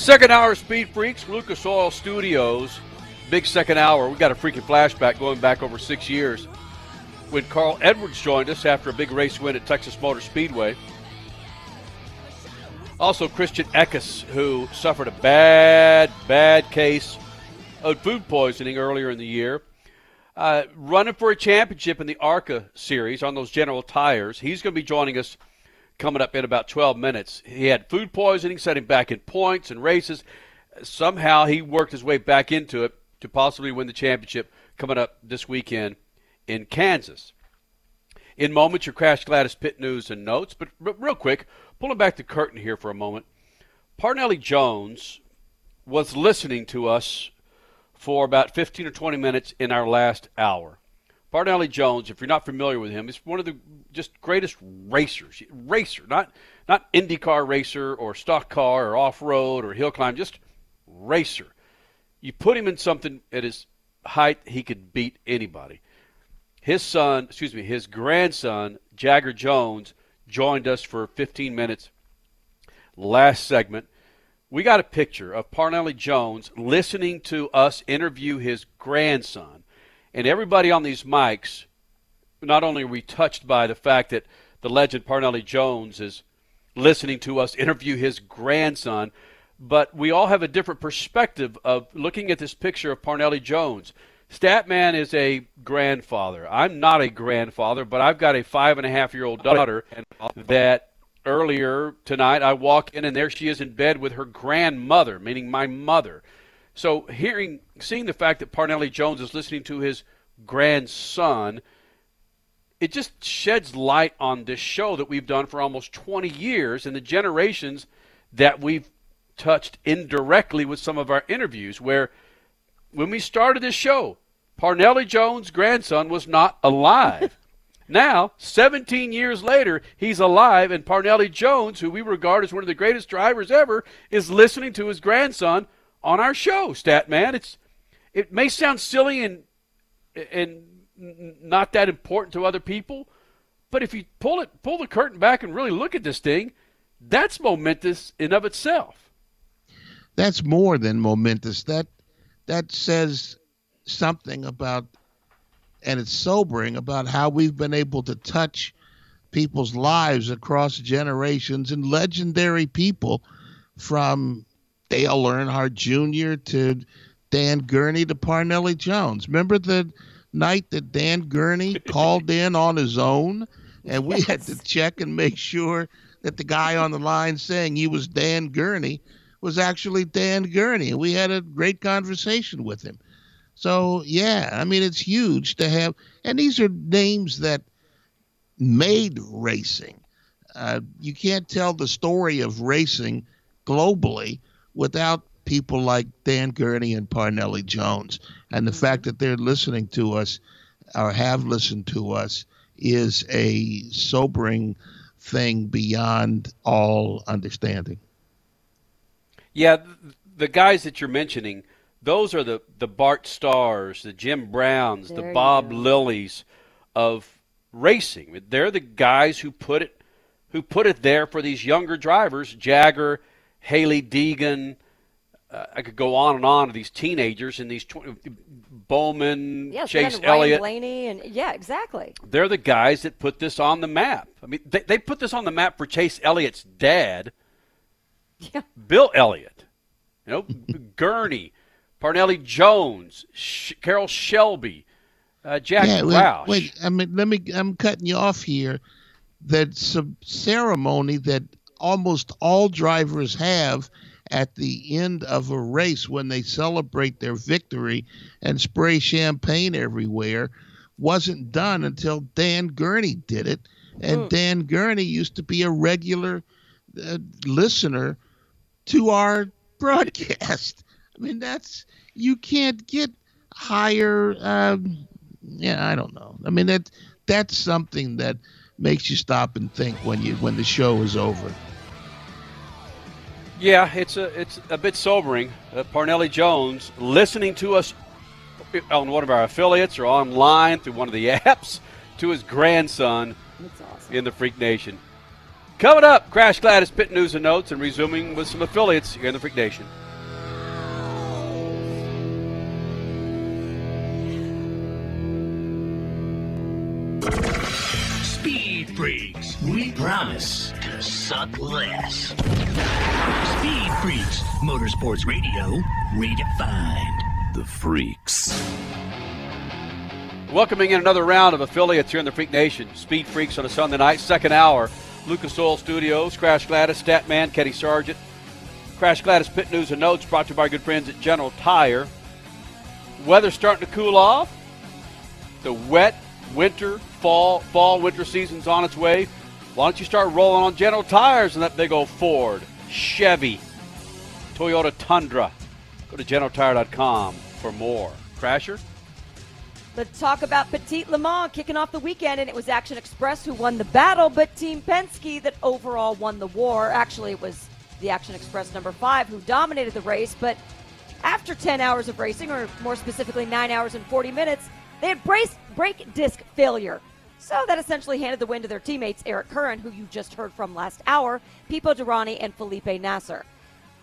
Second hour Speed Freaks, Lucas Oil Studios. Big second hour. We got a freaking flashback going back over six years when Carl Edwards joined us after a big race win at Texas Motor Speedway. Also, Christian Eckes, who suffered a bad, bad case of food poisoning earlier in the year. Uh, running for a championship in the ARCA series on those General tires. He's going to be joining us coming up in about 12 minutes. He had food poisoning, set him back in points and races. Somehow he worked his way back into it to possibly win the championship coming up this weekend in Kansas. In moments, your Crash Gladys pit news and notes, but r- real quick, pulling back the curtain here for a moment. Parnelli Jones was listening to us for about 15 or 20 minutes in our last hour. Parnelli Jones, if you're not familiar with him, is one of the just greatest racers. Racer, not not IndyCar racer or stock car or off road or hill climb, just racer. You put him in something at his height, he could beat anybody. His son, excuse me, his grandson, Jagger Jones, joined us for 15 minutes last segment. We got a picture of Parnelli Jones listening to us interview his grandson. And everybody on these mics, not only are we touched by the fact that the legend Parnelli Jones is listening to us interview his grandson, but we all have a different perspective of looking at this picture of Parnelli Jones. Statman is a grandfather. I'm not a grandfather, but I've got a five and a half year old daughter that earlier tonight I walk in and there she is in bed with her grandmother, meaning my mother. So hearing, seeing the fact that Parnelli Jones is listening to his grandson, it just sheds light on this show that we've done for almost 20 years and the generations that we've touched indirectly with some of our interviews. Where when we started this show, Parnelli Jones' grandson was not alive. now, 17 years later, he's alive, and Parnelli Jones, who we regard as one of the greatest drivers ever, is listening to his grandson on our show, Statman. It's it may sound silly and and not that important to other people, but if you pull it pull the curtain back and really look at this thing, that's momentous in of itself. That's more than momentous. That that says something about and it's sobering about how we've been able to touch people's lives across generations and legendary people from Dale Earnhardt Jr. to Dan Gurney to Parnelli Jones. Remember the night that Dan Gurney called in on his own and we had to check and make sure that the guy on the line saying he was Dan Gurney was actually Dan Gurney. We had a great conversation with him. So yeah, I mean it's huge to have, and these are names that made racing. Uh, you can't tell the story of racing globally without people like Dan Gurney and Parnelli Jones. And the mm-hmm. fact that they're listening to us or have listened to us is a sobering thing beyond all understanding. Yeah, the guys that you're mentioning, those are the, the Bart Starrs, the Jim Browns, There the Bob. Lillies of racing. They're the guys who put it who put it there for these younger drivers, Jagger, Hailie Deegan. Uh, I could go on and on to these teenagers and these tw- Bowman, Yes, Chase and Ryan Elliott. Blaney, and yeah, exactly. They're the guys that put this on the map. I mean, they, they put this on the map for Chase Elliott's dad, yeah. Bill Elliott. You know, Gurney, Parnelli Jones, Sh- Carroll Shelby, uh, Jack yeah, wait, Roush. wait, I mean, let me. I'm cutting you off here. That's a ceremony that almost all drivers have at the end of a race when they celebrate their victory and spray champagne everywhere. Wasn't done until Dan Gurney did it, and Dan Gurney used to be a regular uh, listener to our broadcast. I mean, that's you can't get higher. Um, yeah, I don't know. I mean that that's something that makes you stop and think when you when the show is over. Yeah, it's a it's a bit sobering. Uh, Parnelli Jones listening to us on one of our affiliates or online through one of the apps to his grandson in the Freak Nation. Coming up, Crash Gladys Pit News and Notes and resuming with some affiliates here in the Freak Nation. Speed Freaks, we promise suck less. Speed Freaks, Motorsports Radio, redefined. The Freaks. Welcoming in another round of affiliates here in the Freak Nation. Speed Freaks on a Sunday night, second hour. Lucas Oil Studios, Crash Gladys, Statman, Kenny Sargent. Crash Gladys Pit News and Notes brought to you by our good friends at General Tire. Weather's starting to cool off. The wet winter, fall, fall, winter season's on its way. Why don't you start rolling on General Tires and that big old Ford, Chevy, Toyota Tundra? Go to generaltire.com for more. Crasher? Let's talk about Petit Le Mans kicking off the weekend, and it was Action Express who won the battle, but Team Penske that overall won the war. Actually, it was the Action Express number five who dominated the race, but after 10 hours of racing, or more specifically 9 hours and 40 minutes, they had brace, brake disc failure. So that essentially handed the win to their teammates Eric Curran, who you just heard from last hour, Pipo Derani, and Felipe Nasr.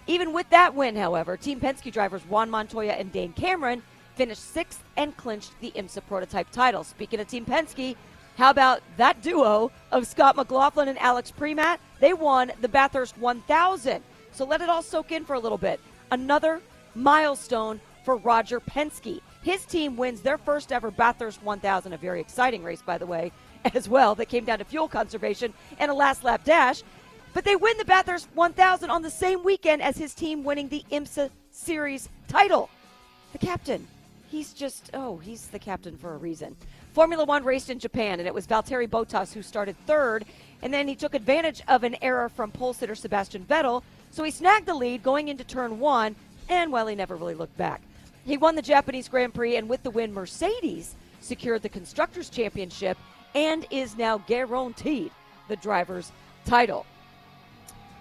Even with that win, however, Team Penske drivers Juan Montoya and Dane Cameron finished sixth and clinched the IMSA prototype title. Speaking of Team Penske, how about that duo of Scott McLaughlin and Alex Premat? They won the Bathurst 1000. So let it all soak in for a little bit. Another milestone for Roger Penske. His team wins their first ever Bathurst 1000, a very exciting race, by the way, as well, that came down to fuel conservation and a last lap dash. But they win the Bathurst 1000 on the same weekend as his team winning the IMSA Series title. The captain, he's just, oh, he's the captain for a reason. Formula One raced in Japan, and it was Valtteri Bottas who started third, and then he took advantage of an error from pole sitter Sebastian Vettel, so he snagged the lead going into turn one, and well, he never really looked back. He won the Japanese Grand Prix, and with the win, Mercedes secured the Constructors' Championship and is now guaranteed the driver's title.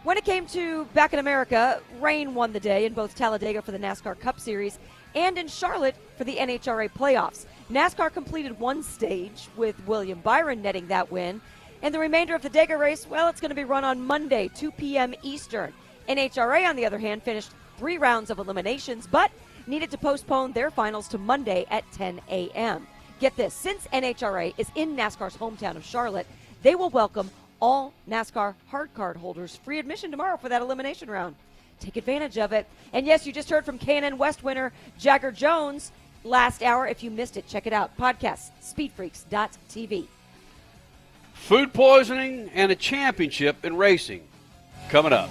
When it came to back in America, rain won the day in both Talladega for the NASCAR Cup Series and in Charlotte for the NHRA playoffs. NASCAR completed one stage with William Byron netting that win. And the remainder of the Dega race, well, it's going to be run on Monday, 2 p.m. Eastern. NHRA, on the other hand, finished three rounds of eliminations, but needed to postpone their finals to Monday at 10 a.m. Get this since NHRA is in NASCAR's hometown of Charlotte, they will welcome all NASCAR hard card holders free admission tomorrow for that elimination round. Take advantage of it. And yes, you just heard from K&N West winner Jagger Jones last hour. If you missed it, check it out. Podcast, speedfreaks.tv. Food poisoning and a championship in racing coming up.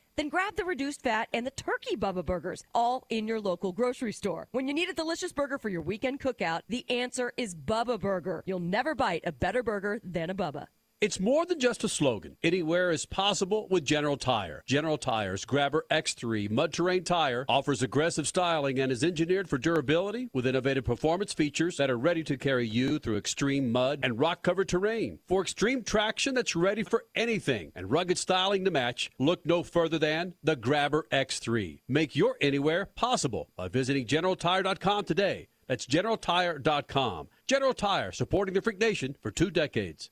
Then grab the reduced fat and the turkey Bubba burgers, all in your local grocery store. When you need a delicious burger for your weekend cookout, the answer is Bubba Burger. You'll never bite a better burger than a Bubba. It's more than just a slogan. Anywhere is possible with General Tire. General Tire's Grabber X3 mud terrain tire offers aggressive styling and is engineered for durability with innovative performance features that are ready to carry you through extreme mud and rock covered terrain. For extreme traction that's ready for anything and rugged styling to match, look no further than the Grabber X3. Make your anywhere possible by visiting GeneralTire.com today. That's GeneralTire.com. General Tire, supporting the Freak Nation for two decades.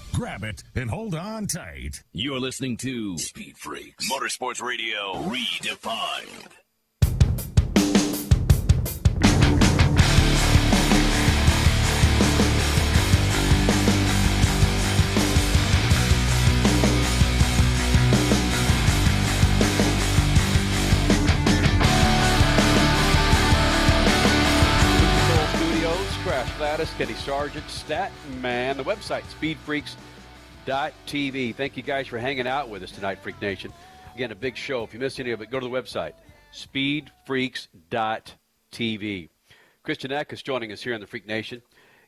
Grab it and hold on tight. You're listening to Speed Freaks Motorsports Radio Redefined. Gladys, Kenny Sargent, Stat Man, the website, speedfreaks.tv. Thank you guys for hanging out with us tonight, Freak Nation. Again, a big show. If you missed any of it, go to the website, speedfreaks.tv. Christian Eckes is joining us here in the Freak Nation,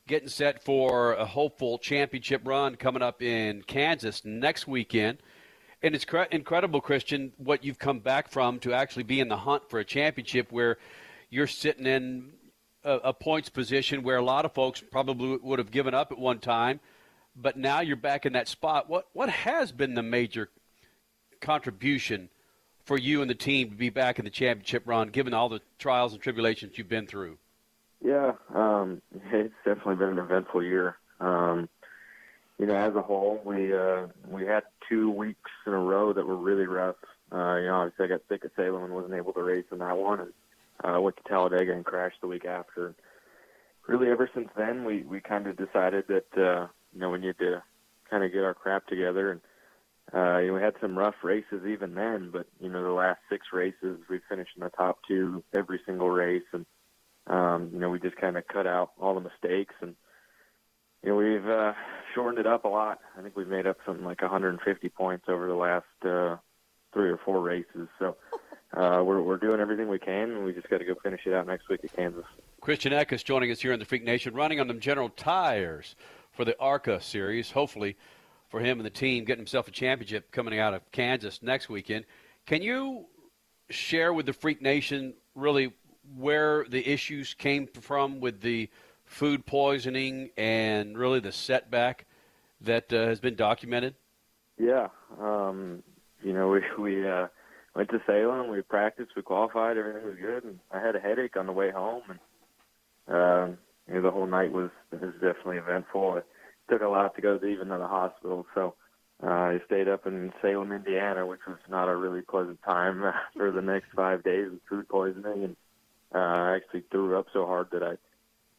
getting set for a hopeful championship run coming up in Kansas next weekend. And it's cre- incredible, Christian, what you've come back from to actually be in the hunt for a championship where you're sitting in a, a points position where a lot of folks probably would have given up at one time, but now you're back in that spot. What what has been the major contribution for you and the team to be back in the championship run, given all the trials and tribulations you've been through? Yeah, um, it's definitely been an eventful year. Um, you know, as a whole, we uh, we had two weeks in a row that were really rough. Uh, you know, obviously I got sick at Salem and wasn't able to race in that one, and uh, went to Talladega and crashed the week after. Really, ever since then, we we kind of decided that uh, you know we need to kind of get our crap together, and uh, you know we had some rough races even then. But you know the last six races, we finished in the top two every single race, and um, you know we just kind of cut out all the mistakes, and you know we've uh, shortened it up a lot. I think we've made up something like 150 points over the last uh, three or four races. So uh, we're we're doing everything we can, and we just got to go finish it out next week at Kansas. Christian Eckes is joining us here in the Freak Nation, running on them General Tires for the ARCA series, hopefully for him and the team, getting himself a championship coming out of Kansas next weekend. Can you share with the Freak Nation really where the issues came from with the food poisoning and really the setback that uh, has been documented? Yeah, um, you know, we we uh, went to Salem, we practiced, we qualified, everything was good, and I had a headache on the way home, and um, you know, the whole night was was definitely eventful. It took a lot to go to even to the hospital, so uh, I stayed up in Salem, Indiana, which was not a really pleasant time for the next five days with food poisoning, and uh, I actually threw up so hard that I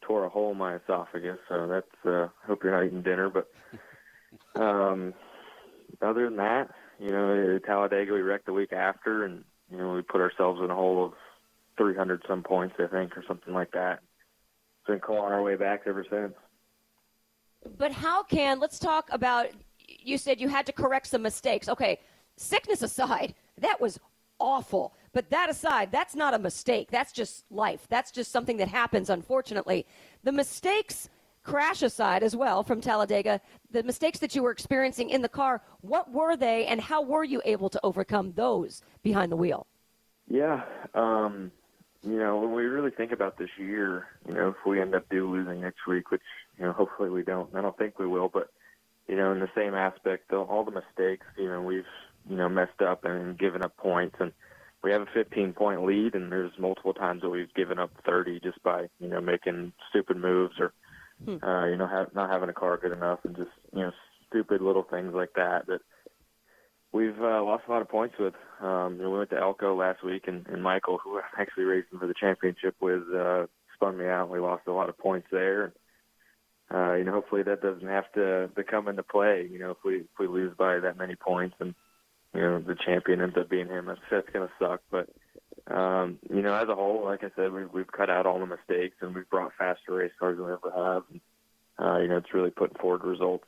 tore a hole in my esophagus. So that's uh, hope you're not eating dinner, but um, other than that, you know, Talladega we wrecked the week after, and you know we put ourselves in a hole of 300 some points, I think, or something like that. Been clawing our way back ever since. But how can, let's talk about, you said you had to correct some mistakes. Okay, sickness aside, that was awful. But that aside, that's not a mistake. That's just life. That's just something that happens, unfortunately. The mistakes, crash aside as well from Talladega, the mistakes that you were experiencing in the car, what were they and how were you able to overcome those behind the wheel? Yeah, um, you know, when we really think about this year, you know, if we end up do losing next week, which you know, hopefully we don't. I don't think we will, but you know, in the same aspect, all the mistakes, you know, we've you know messed up and given up points, and we have a 15 point lead, and there's multiple times that we've given up 30 just by you know making stupid moves or Hmm. uh, you know ha- not having a car good enough, and just you know stupid little things like that that we've uh, lost a lot of points with. Um, you know, we went to Elko last week, and, and Michael, who I'm actually racing for the championship with, uh, spun me out. We lost a lot of points there. Uh, you know, hopefully that doesn't have to, to come into play. You know, if we if we lose by that many points, and you know the champion ends up being him, that's, that's to suck. But um, you know, as a whole, like I said, we've we've cut out all the mistakes, and we've brought faster race cars than we ever have. And, uh, you know, it's really putting forward results.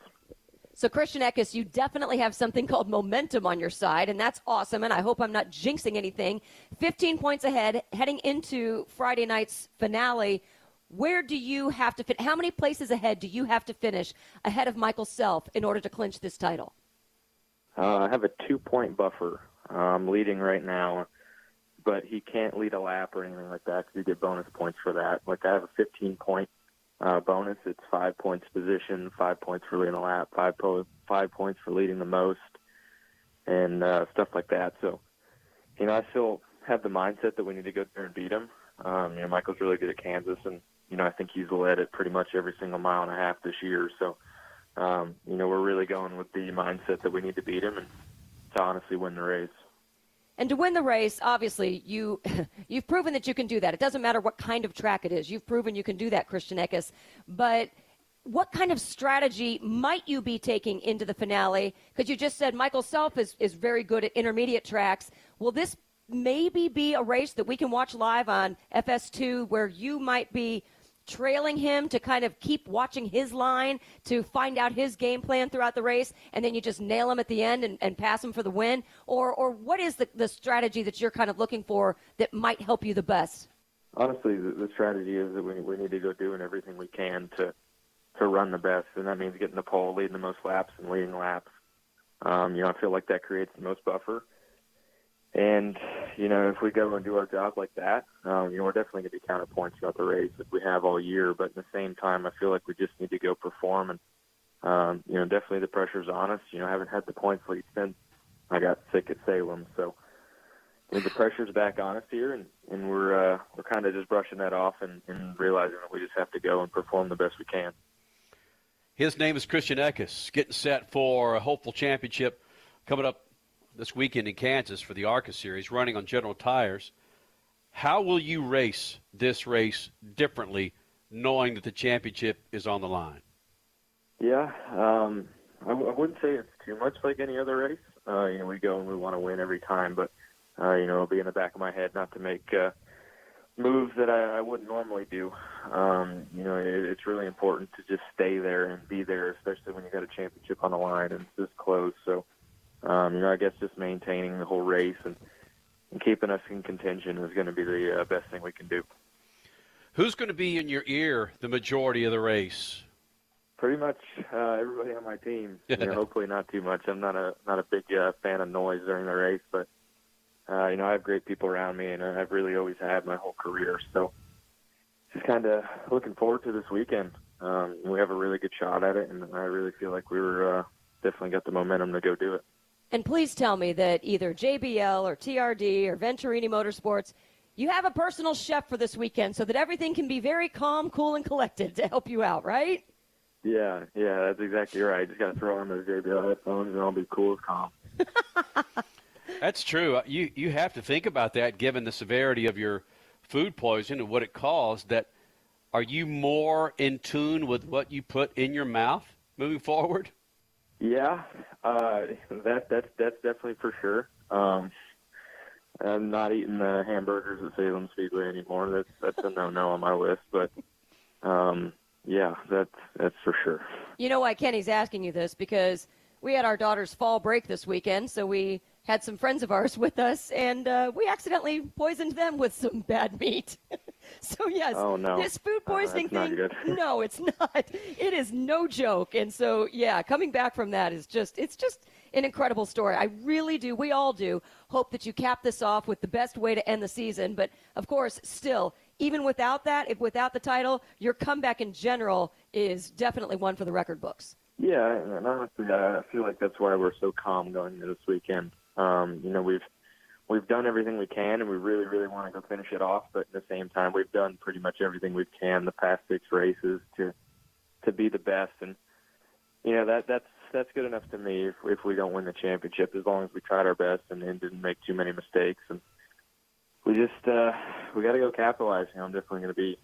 So, Christian Eckes, you definitely have something called momentum on your side, and that's awesome. And I hope I'm not jinxing anything. 15 points ahead, heading into Friday night's finale. Where do you have to fit? How many places ahead do you have to finish ahead of Michael Self in order to clinch this title? Uh, I have a two point buffer. Uh, I'm leading right now, but he can't lead a lap or anything like that because you get bonus points for that. Like I have a 15 point uh, bonus. It's five points position, five points for leading a lap, five po- five points for leading the most, and uh, stuff like that. So, you know, I still have the mindset that we need to go there and beat him. Um, you know, Michael's really good at Kansas, and you know, I think he's led it pretty much every single mile and a half this year. So, um, you know, we're really going with the mindset that we need to beat him and to honestly win the race. And to win the race, obviously, you you've proven that you can do that. It doesn't matter what kind of track it is. You've proven you can do that, Christian Eckes. But what kind of strategy might you be taking into the finale? Because you just said Michael Self is, is very good at intermediate tracks. Will this maybe be a race that we can watch live on FS2 where you might be trailing him to kind of keep watching his line to find out his game plan throughout the race and then you just nail him at the end and, and pass him for the win or or what is the, the strategy that you're kind of looking for that might help you the best Honestly, the, the strategy is that we, we need to go doing everything we can to to run the best, and that means getting the pole, leading the most laps, and leading laps. Um, you know, I feel like that creates the most buffer. And you know, if we go and do our job like that, um, you know, we're definitely going to be counterpoints throughout the race that we have all year. But at the same time, I feel like we just need to go perform, and um, you know, definitely the pressure's on us. You know, I haven't had the points lead since I got sick at Salem, so you know, the pressure's back on us here, and and we're uh, we're kind of just brushing that off and, and realizing that we just have to go and perform the best we can. His name is Christian Eckes, getting set for a hopeful championship coming up this weekend in Kansas for the ARCA Series, running on General Tires. How will you race this race differently, knowing that the championship is on the line? Yeah, um, I, w- I wouldn't say it's too much like any other race. Uh, you know, we go and we want to win every time, but uh, you know, it'll be in the back of my head not to make uh, moves that I, I wouldn't normally do. Um, you know, it, it's really important to just stay there and be there, especially when you got a championship on the line and it's this close. So, um, you know, I guess just maintaining the whole race and, and keeping us in contention is going to be the uh, best thing we can do. Who's going to be in your ear the majority of the race? Pretty much uh, everybody on my team. You know, hopefully not too much. I'm not a not a big uh, fan of noise during the race, but uh, you know I have great people around me, and I've really always had my whole career. So just kind of looking forward to this weekend. Um, we have a really good shot at it, and I really feel like we were uh, definitely got the momentum to go do it. And please tell me that either JBL or TRD or Venturini Motorsports, you have a personal chef for this weekend so that everything can be very calm, cool, and collected to help you out, right? Yeah, yeah, that's exactly right. Just got to throw on those JBL headphones, and I'll be cool as calm. That's true. Uh, You you have to think about that, given the severity of your food poisoning and what it caused. That are you more in tune with what you put in your mouth moving forward? Yeah, uh, that that's that's definitely for sure. Um, I'm not eating the hamburgers at Salem Speedway anymore. That's that's a no no on my list. But um, yeah, that's that's for sure. You know why Kenny's asking you this? Because we had our daughter's fall break this weekend, so we had some friends of ours with us, and uh, we accidentally poisoned them with some bad meat. so yes, Oh, no. this food Uh, poisoning not thing. no, it's not. It is no joke. And so yeah, coming back from that is just it's just an incredible story. I really do. We all do hope that you cap this off with the best way to end the season. But of course, still, even without that, if without the title, your comeback in general is definitely one for the record books. Yeah, and honestly, I I feel like that's why we're so calm going into this weekend. Um, you know, we've we've done everything we can, and we really, really want to go finish it off. But at the same time, we've done pretty much everything we can the past six races to to be the best, and you know that that's that's good enough to me. If if we don't win the championship, as long as we tried our best and, and didn't make too many mistakes, and we just uh, we got to go capitalize. You know, I'm definitely going to be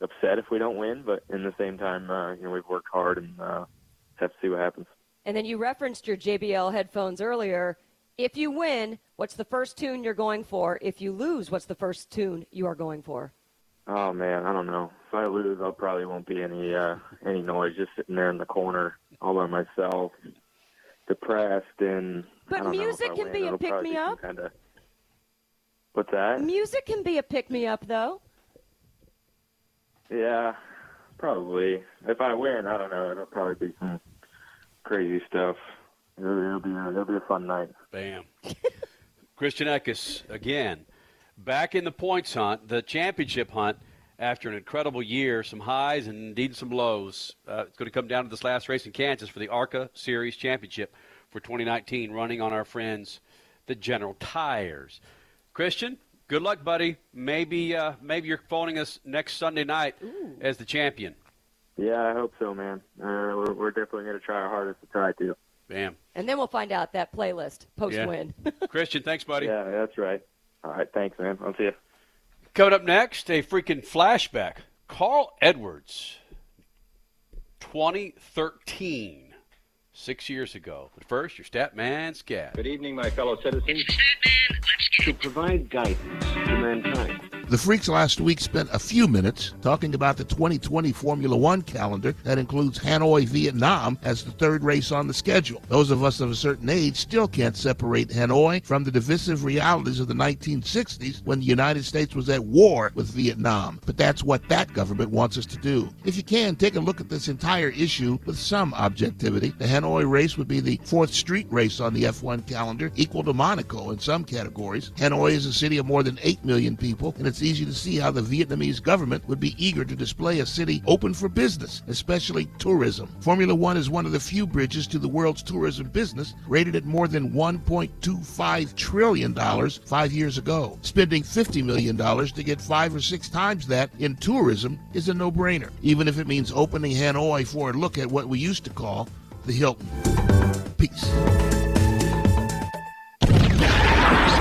upset if we don't win, but in the same time, uh, you know, we've worked hard and uh, have to see what happens. And then you referenced your JBL headphones earlier. If you win, what's the first tune you're going for? If you lose, what's the first tune you are going for? Oh man, I don't know. If I lose, I'll probably won't be any uh, any noise. Just sitting there in the corner all by myself, depressed and. But I don't know, if music can win, be a probably some pick-me-up. Kinda... What's that? Music can be a pick me up, though. Yeah, probably. If I win, I don't know. It'll probably be some crazy stuff. It'll, it'll be a, it'll be a fun night. Bam. Christian Eckes again, back in the points hunt, the championship hunt. After an incredible year, some highs and indeed some lows. Uh, it's going to come down to this last race in Kansas for the ARCA Series Championship for 2019, running on our friends, the General Tires. Christian, good luck, buddy. Maybe, uh, maybe you're phoning us next Sunday night as the champion. Yeah, I hope so, man. Uh, we're, we're definitely going to try our hardest to try to. Bam. And then we'll find out that playlist post win. Christian, thanks, buddy. Yeah, that's right. All right, thanks, man. I'll see you. Coming up next, a freaking flashback. Carl Edwards, 2013, six years ago. But first, your Statman Scat. Good evening, my fellow citizens. To provide guidance to mankind. The Freaks last week spent a few minutes talking about the 2020 Formula One calendar that includes Hanoi, Vietnam as the third race on the schedule. Those of us of a certain age still can't separate Hanoi from the divisive realities of the 1960s when the United States was at war with Vietnam. But that's what that government wants us to do. If you can, take a look at this entire issue with some objectivity. The Hanoi race would be the fourth street race on the F1 calendar, equal to Monaco in some categories. Hanoi is a city of more than 8 million people, and it's easy to see how the Vietnamese government would be eager to display a city open for business, especially tourism. Formula One is one of the few bridges to the world's tourism business, rated at more than $1.25 trillion five years ago. Spending $50 million to get five or six times that in tourism is a no brainer, even if it means opening Hanoi for a look at what we used to call the Hilton. Peace.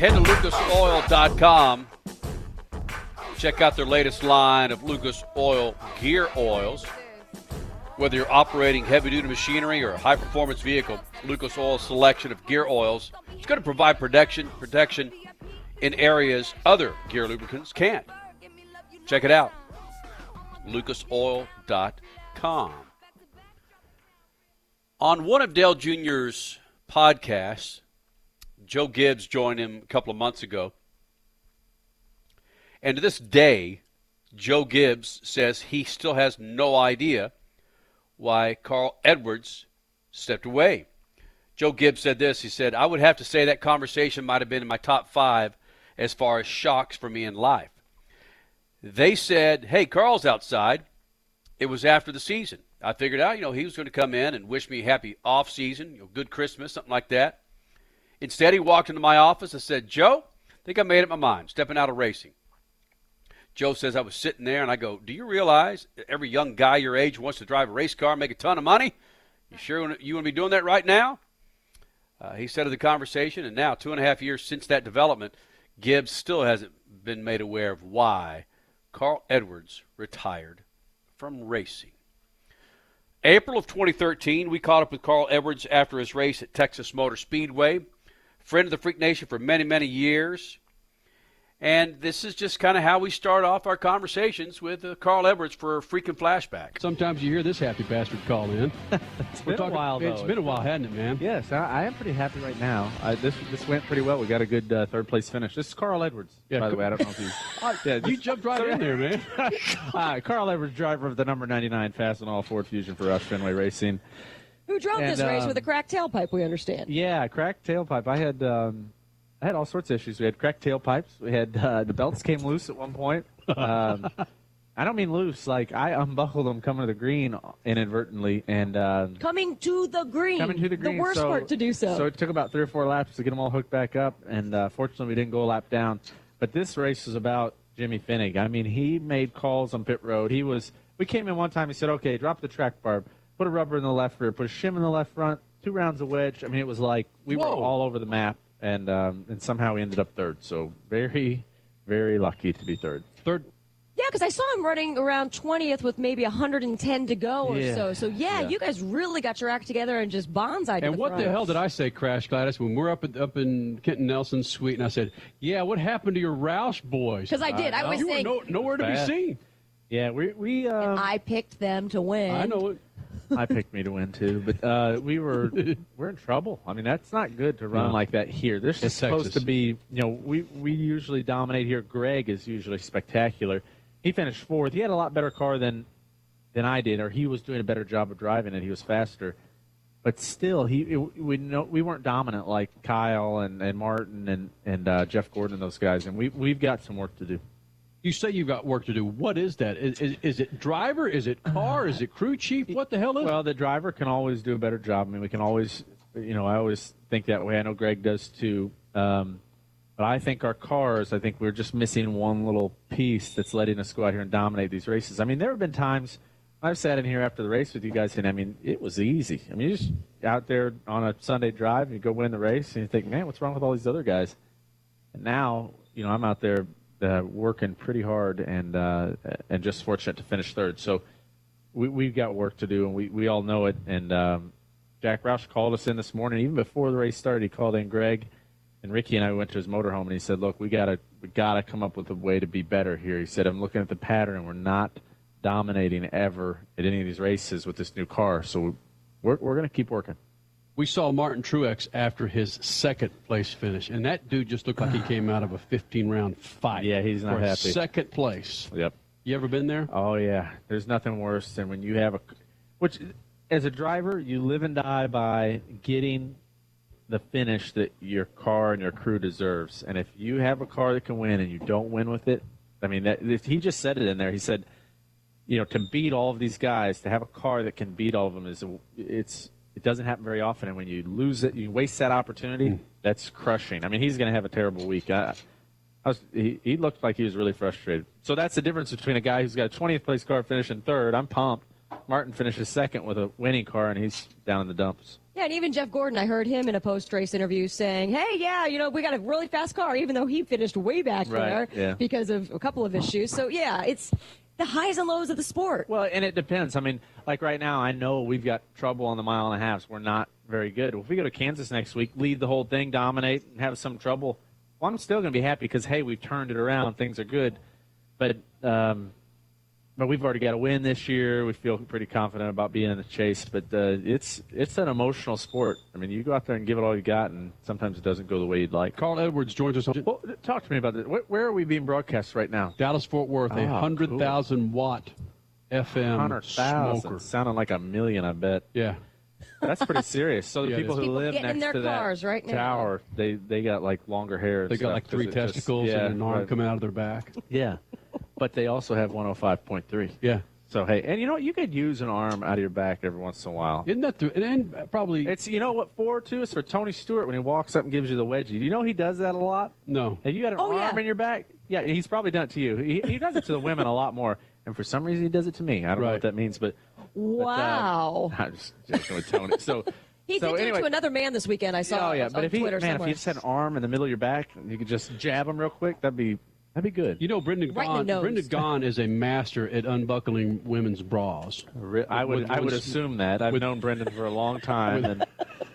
Head to lucasoil.com. Check out their latest line of Lucas Oil gear oils. Whether you're operating heavy duty machinery or a high performance vehicle, Lucas Oil's selection of gear oils is going to provide protection protection in areas other gear lubricants can't. Check it out. lucasoil.com. On one of Dale Jr.'s podcasts, Joe Gibbs joined him a couple of months ago. And to this day, Joe Gibbs says he still has no idea why Carl Edwards stepped away. Joe Gibbs said this. He said, I would have to say that conversation might have been in my top five as far as shocks for me in life. They said, hey, Carl's outside. It was after the season. I figured out, you know, he was going to come in and wish me happy off season, you know, good Christmas, something like that. Instead, he walked into my office and said, Joe, I think I made up my mind, stepping out of racing. Joe says I was sitting there and I go, Do you realize every young guy your age wants to drive a race car and make a ton of money? You sure you want to be doing that right now? Uh, he said of the conversation, and now, two and a half years since that development, Gibbs still hasn't been made aware of why Carl Edwards retired from racing. April of 2013, we caught up with Carl Edwards after his race at Texas Motor Speedway friend of the Freak Nation for many, many years. And this is just kind of how we start off our conversations with uh, Carl Edwards for a freaking flashback. Sometimes you hear this happy bastard call in. It's been a while, though. It's been a while, hasn't it, man? Yes, I, I am pretty happy right now. I, this this went pretty well. We got a good uh, third place finish. This is Carl Edwards, Yeah, by the way. I don't know if you. yeah, You jumped right in there, man. Hi, Carl Edwards, driver of the number 99 Fastenal Ford Fusion for Roush Fenway Racing. Who drove And, this race um, with a cracked tailpipe? We understand. Yeah, cracked tailpipe. I had um, I had all sorts of issues. We had cracked tailpipes. We had uh, the belts came loose at one point. Um, I don't mean loose. Like I unbuckled them coming to the green inadvertently, and uh, Coming to the green. coming to the green. The worst so, part to do so. So it took about three or four laps to get them all hooked back up, and uh, fortunately we didn't go a lap down. But this race is about Jimmy Fennig. I mean, he made calls on pit road. He was. We came in one time. He said, "Okay, drop the track bar, put a rubber in the left rear, put a shim in the left front, two rounds of wedge." I mean, it was like we were all over the map, and um, and somehow we ended up third. So very, very lucky to be third. Third. Yeah, because I saw him running around 20th with maybe 110 to go or Yeah. so. So, yeah, Yeah. you guys really got your act together and just bonsai to And the what front. the hell did I say, Crash Gladys, when we're up at, up in Kenton Nelson's suite, and I said, "Yeah, what happened to your Roush boys? Because I did. I was you saying- were no, nowhere to Bad. be seen. Yeah, we we. Um, I picked them to win. I know it. I picked me to win too, but uh, we were we're in trouble. I mean, that's not good to run No. like that here. This is It's supposed Texas. to be, you know, we we usually dominate here. Greg is usually spectacular. He finished fourth. He had a lot better car than than I did, or he was doing a better job of driving it. He was faster, but still, he it, we know we weren't dominant like Kyle and, and Martin and and uh, Jeff Gordon and those guys, and we we've got some work to do. You say you've got work to do. What is that? Is, is, is it driver? Is it car? Is it crew chief? What the hell is Well, the driver can always do a better job. I mean, we can always, you know, I always think that way. I know Greg does too. Um, but I think our cars, I think we're just missing one little piece that's letting us go out here and dominate these races. I mean, there have been times I've sat in here after the race with you guys, and I mean, it was easy. I mean, you just out there on a Sunday drive, and you go win the race, and you think, man, what's wrong with all these other guys? And now, you know, I'm out there uh, working pretty hard and uh, and just fortunate to finish third. So we, we've got work to do, and we, we all know it. And um, Jack Roush called us in this morning, even before the race started. He called in Greg and Ricky and I went to his motorhome, and he said, "Look, we gotta we gotta come up with a way to be better here." He said, "I'm looking at the pattern, and we're not dominating ever at any of these races with this new car. So we're we're gonna keep working." We saw Martin Truex after his second place finish, and that dude just looked like he came out of a 15 round fight. Yeah, he's not for happy. Second place. Yep. You ever been there? Oh yeah, there's nothing worse than when you have a, which as a driver you live and die by getting the finish that your car and your crew deserves. And if you have a car that can win and you don't win with it, I mean that if he just said it in there. He said, you know, to beat all of these guys, to have a car that can beat all of them is it's it doesn't happen very often. And when you lose it, you waste that opportunity. Hmm. That's crushing. I mean, he's going to have a terrible week. I, I was, he, he looked like he was really frustrated. So that's the difference between a guy who's got a 20th place car finishing third. I'm pumped. Martin finishes second with a winning car, and he's down in the dumps. Yeah, and even Jeff Gordon, I heard him in a post race interview saying, hey, yeah, you know, we got a really fast car, even though he finished way back Right, there yeah. because of a couple of issues. So, yeah, it's the highs and lows of the sport. Well, and it depends. I mean, like right now, I know we've got trouble on the mile and a half. So We're not very good. If we go to Kansas next week, lead the whole thing, dominate, and have some trouble, well, I'm still going to be happy because hey, we've turned it around. Things are good. But um, but we've already got a win this year. We feel pretty confident about being in the chase. But uh, it's it's an emotional sport. I mean, you go out there and give it all you got, and sometimes it doesn't go the way you'd like. Carl Edwards joins us on Well, talk to me about this. Where, where are we being broadcast right now? Dallas Fort Worth, a Ah, hundred thousand watt FM Hundred smoker. sounding like a million. I bet. Yeah. That's pretty serious. So the Yeah, it people is. who People live get in next their to that cars right now. tower, they they got like longer hair. and They got stuff like 'cause three it just- testicles yeah, and an arm right. coming out of their back. Yeah, but they also have 105.3. Yeah. So hey, and you know what? You could use an arm out of your back every once in a while. Isn't that the, and, and probably It's you know what for too? It's for Tony Stewart when he walks up and gives you the wedgie. Do you know he does that a lot? no. Have you got an Oh, arm yeah. in your back? Yeah, he's probably done it to you. He, he does it to the women a lot more, and for some reason he does it to me. I don't know what that means, but uh, Wow. I'm just joking with Tony. So he so did anyway, it to another man this weekend. I saw Oh yeah, on but if he Twitter man, somewhere. if he just had an arm in the middle of your back, you could just jab him real quick. That'd be that'd be good. You know, Brendan Right in the Gaughan. nose. Brendan Gaughan is a master at unbuckling women's bras. I would With- I would with- assume that. I've with- known Brendan for a long time, and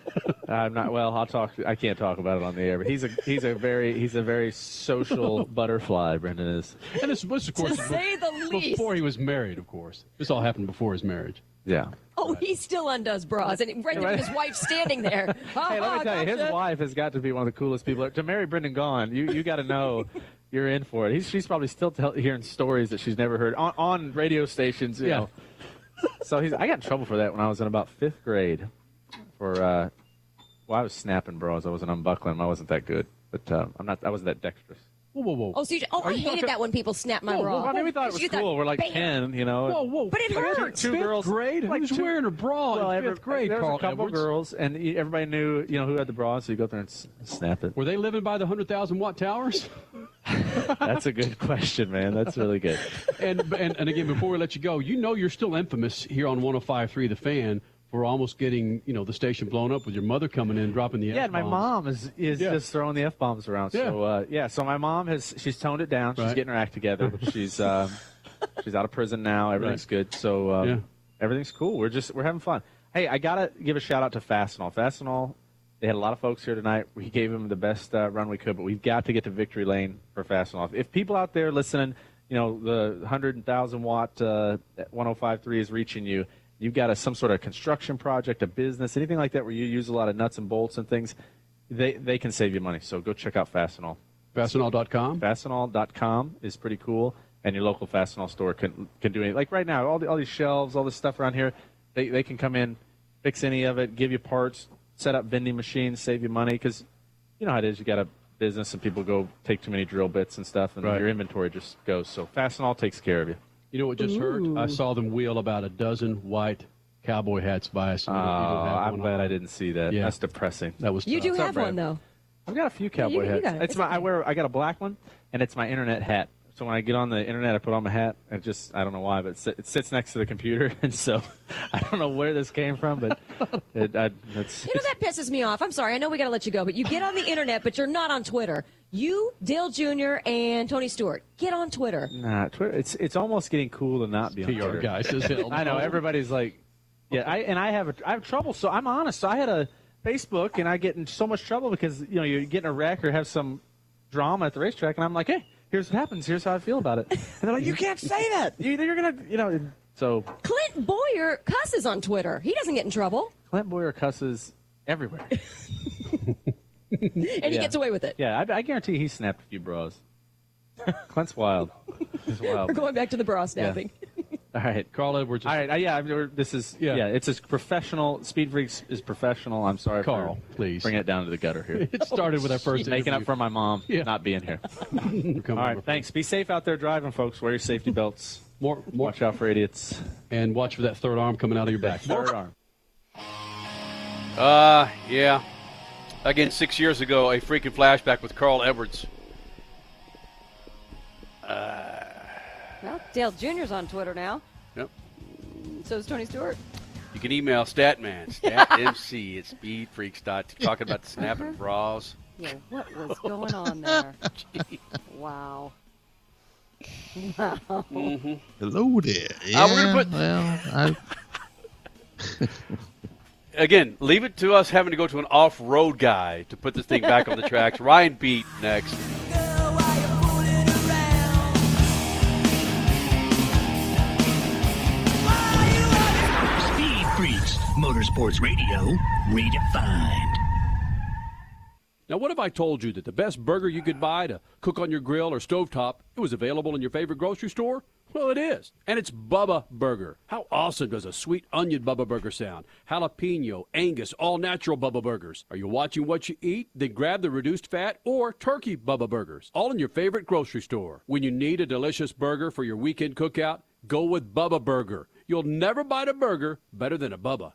I'm not. Well, I'll talk. I can't talk about it on the air, but he's a he's a very he's a very social butterfly. Brendan is. And this was, of course, To say the least. before he was married. Of course, this all happened before his marriage. Yeah. Oh, he still undoes bras, and right there, his wife standing there. Hey, let me tell you, his wife has got to be one of the coolest people. To marry Brendan Gaughan, you you got to know you're in for it. He's, she's probably still tell, hearing stories that she's never heard on, on radio stations. You Yeah. know. So he's. I got in trouble for that when I was in about fifth grade. For uh, well, I was snapping bras. I wasn't unbuckling. them. I wasn't that good, but uh, I'm not. I wasn't that dexterous. Whoa, whoa, whoa! Oh, so you, oh, Are I you hated talking- that when people snap my Whoa, bra. whoa, I mean, we thought it was You cool. We're like bam. ten, you know. Whoa, whoa! But it Like, two- hurts. Two Fifth girls, grade? like Who's two- wearing a bra Well, in every- fifth grade? There was Carl a couple Edwards? girls, and e- everybody knew, you know, who had the bra, So you go up there and s- snap it. Were they living by the hundred thousand watt towers? That's a good question, man. That's really good. and, and and again, before we let you go, you know you're still infamous here on 105.3 The Fan for almost getting you know the station blown up with your mother coming in dropping the Yeah, my F-bombs. mom is is Yeah. just throwing the f bombs around. yeah. So uh, yeah, so my mom has she's toned it down. She's Right. getting her act together. she's um, she's out of prison now. Everything's good. So um, Yeah. everything's cool. We're just we're having fun. Hey, I gotta give a shout out to Fastenal. Fastenal. They had a lot of folks here tonight. We gave them the best uh, run we could, but we've got to get to victory lane for Fastenal. If people out there listening, you know the hundred thousand watt uh, 105.3 is reaching you. You've got a, some sort of construction project, a business, anything like that where you use a lot of nuts and bolts and things. They they can save you money. So go check out Fastenal. Fastenal.com. Fastenal.com is pretty cool, and your local Fastenal store can can do anything. Like right now, all the, all these shelves, all this stuff around here, they they can come in, fix any of it, give you parts, set up vending machines, save you money because you know how it is. You got a business and people go take too many drill bits and stuff, and Right. your inventory just goes. So Fastenal takes care of you. You know what just hurt? I saw them wheel about a dozen white cowboy hats by us. Oh, and you don't- you don't have I'm glad on. I didn't see that. Yeah. That's depressing. That was You tough. do What's up, have Brad? one though. I've got a few you- cowboy you hats. got it. It's It's my I wear I got a black one, and it's my internet hat. So when I get on the internet, I put on my hat. and just I don't know why, but it, it sits next to the computer, and so I don't know where this came from, but it, I, it's, You know that pisses me off. I'm sorry. I know we got to let you go, but you get on the internet, but you're not on Twitter. You, Dale Jr. and Tony Stewart, get on Twitter. Nah, Twitter. It's it's almost getting cool to not be on PR Twitter. guy says hell I know everybody's like, yeah. I and I have a, I have trouble. So I'm honest. So I had a Facebook, and I get in so much trouble because you know you get in a wreck or have some drama at the racetrack, and I'm like, hey, here's what happens. Here's how I feel about it. And they're like, you can't say that. You, you're gonna, you know. So Clint Bowyer cusses on Twitter. He doesn't get in trouble, Clint Bowyer cusses everywhere. and he gets away with it. Yeah, I, I guarantee he snapped a few bros. Clint's wild. He's wild. We're going back to the bra snapping. All right, Carl Edwards. All right, uh, yeah, I've this is Yeah. yeah. it's as professional. Speed Freaks is professional. I'm sorry, Carl, for please. bring it down to the gutter here. It started with our first making up for my mom Yeah. not being here. All right, thanks. Be safe out there driving, folks. Wear your safety belts. More, more, Watch out for idiots. and watch for that third arm coming out of your back. Third arm. Uh, yeah. Again, six years ago, a freaking flashback with Carl Edwards. Uh, well, Dale Jr.'s on Twitter now. Yep. So is Tony Stewart. You can email Statman, statmc at speedfreaks. Talking about the uh-huh. snapping bras. Yeah, what was going on there? wow. Mm-hmm. Wow. Hello there. Yeah, Uh, we're gonna put- well, I, Again, leave it to us having to go to an off-road guy to put this thing back on the tracks. Ryan Beat next. Speed Freaks, Motorsports Radio, redefined. Now, what if I told you that the best burger you could buy to cook on your grill or stovetop, it was available in your favorite grocery store? Well, it is. And it's Bubba Burger. How awesome does a sweet onion Bubba Burger sound? Jalapeno, Angus, all natural Bubba Burgers. Are you watching what you eat? Then grab the reduced fat or turkey Bubba Burgers. All in your favorite grocery store. When you need a delicious burger for your weekend cookout, go with Bubba Burger. You'll never bite a burger better than a Bubba.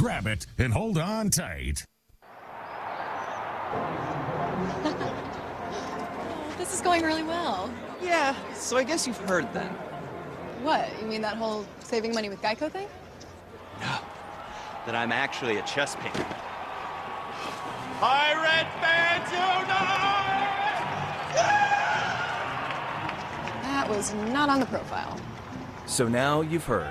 Grab it and hold on tight. this is going really well. Yeah, so I guess you've heard then. What? You mean that whole saving money with Geico thing? No. That I'm actually a chess picker. Pirate fans That was not on the profile. So now you've heard.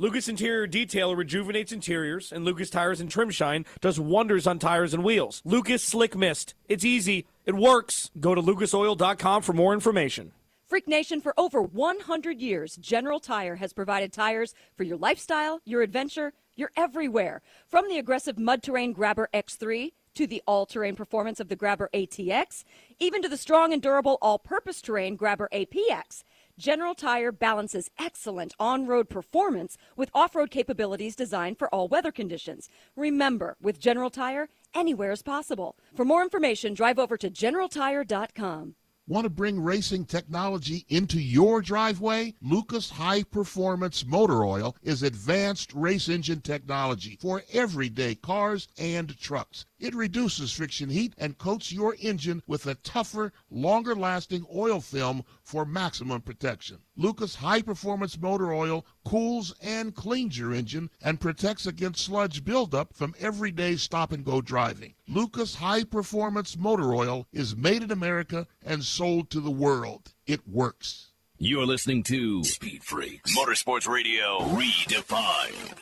Lucas Interior Detail rejuvenates interiors, and Lucas Tires and Trim Shine does wonders on tires and wheels. Lucas Slick Mist. It's easy. It works. Go to lucasoil.com for more information. Freak Nation, for over 100 years, General Tire has provided tires for your lifestyle, your adventure, your everywhere. From the aggressive mud terrain Grabber X3 to the all terrain performance of the Grabber ATX, even to the strong and durable all purpose terrain Grabber APX. General Tire balances excellent on road performance with off road capabilities designed for all weather conditions. Remember, with General Tire, anywhere is possible. For more information, drive over to generaltire.com. Want to bring racing technology into your driveway? Lucas High Performance Motor Oil is advanced race engine technology for everyday cars and trucks. It reduces friction heat and coats your engine with a tougher, longer lasting oil film for maximum protection. Lucas High Performance Motor Oil cools and cleans your engine and protects against sludge buildup from everyday stop and go driving. Lucas High Performance Motor Oil is made in America and sold to the world. It works. You're listening to Speed Freaks Motorsports Radio Redefined.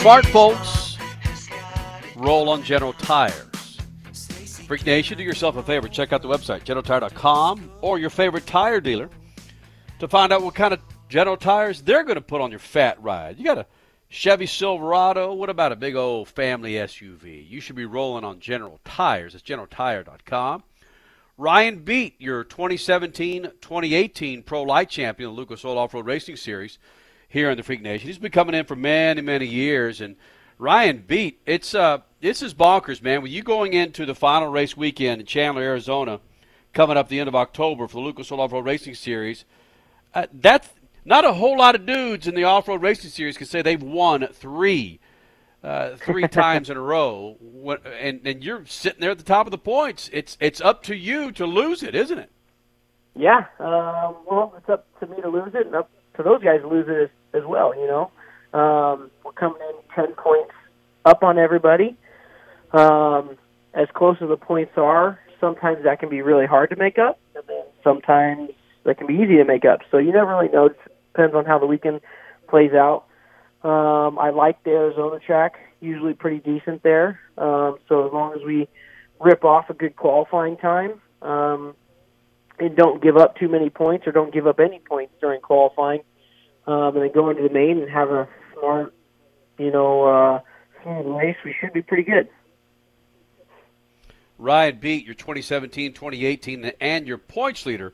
Smart folks, roll on General Tires. Freak Nation, do yourself a favor. Check out the website, generaltire.com, or your favorite tire dealer to find out what kind of General Tires they're going to put on your fat ride. You got a Chevy Silverado. What about a big old family SUV? You should be rolling on General Tires. It's generaltire.com. Ryan Beat, your 2017 2018 Pro Lite Champion Lucas Oil Off Road Racing Series here in the Freak Nation. He's been coming in for many, many years. And Ryan Beat, it's uh, this is bonkers, man. With you going into the final race weekend in Chandler, Arizona, coming up the end of October for the Lucas Oil Off Road Racing Series, uh, that's not a whole lot of dudes in the off road racing series can say they've won three. Uh, three times in a row, What- and and you're sitting there at the top of the points. It's it's up to you to lose it, isn't it? Yeah, um, well, it's up to me to lose it, and up to those guys to lose it as, as well. You know, um, we're coming in ten points up on everybody. Um, as close as the points are, sometimes that can be really hard to make up, and then sometimes that can be easy to make up. So you never really know. It depends on how the weekend plays out. Um, I like the Arizona track; usually pretty decent there. Um, so as long as we rip off a good qualifying time. Um, and don't give up too many points or don't give up any points during qualifying, um, and then go into the main and have a smart, you know, uh, smooth race, we should be pretty good. Ryan beat your 2017, 2018, and your points leader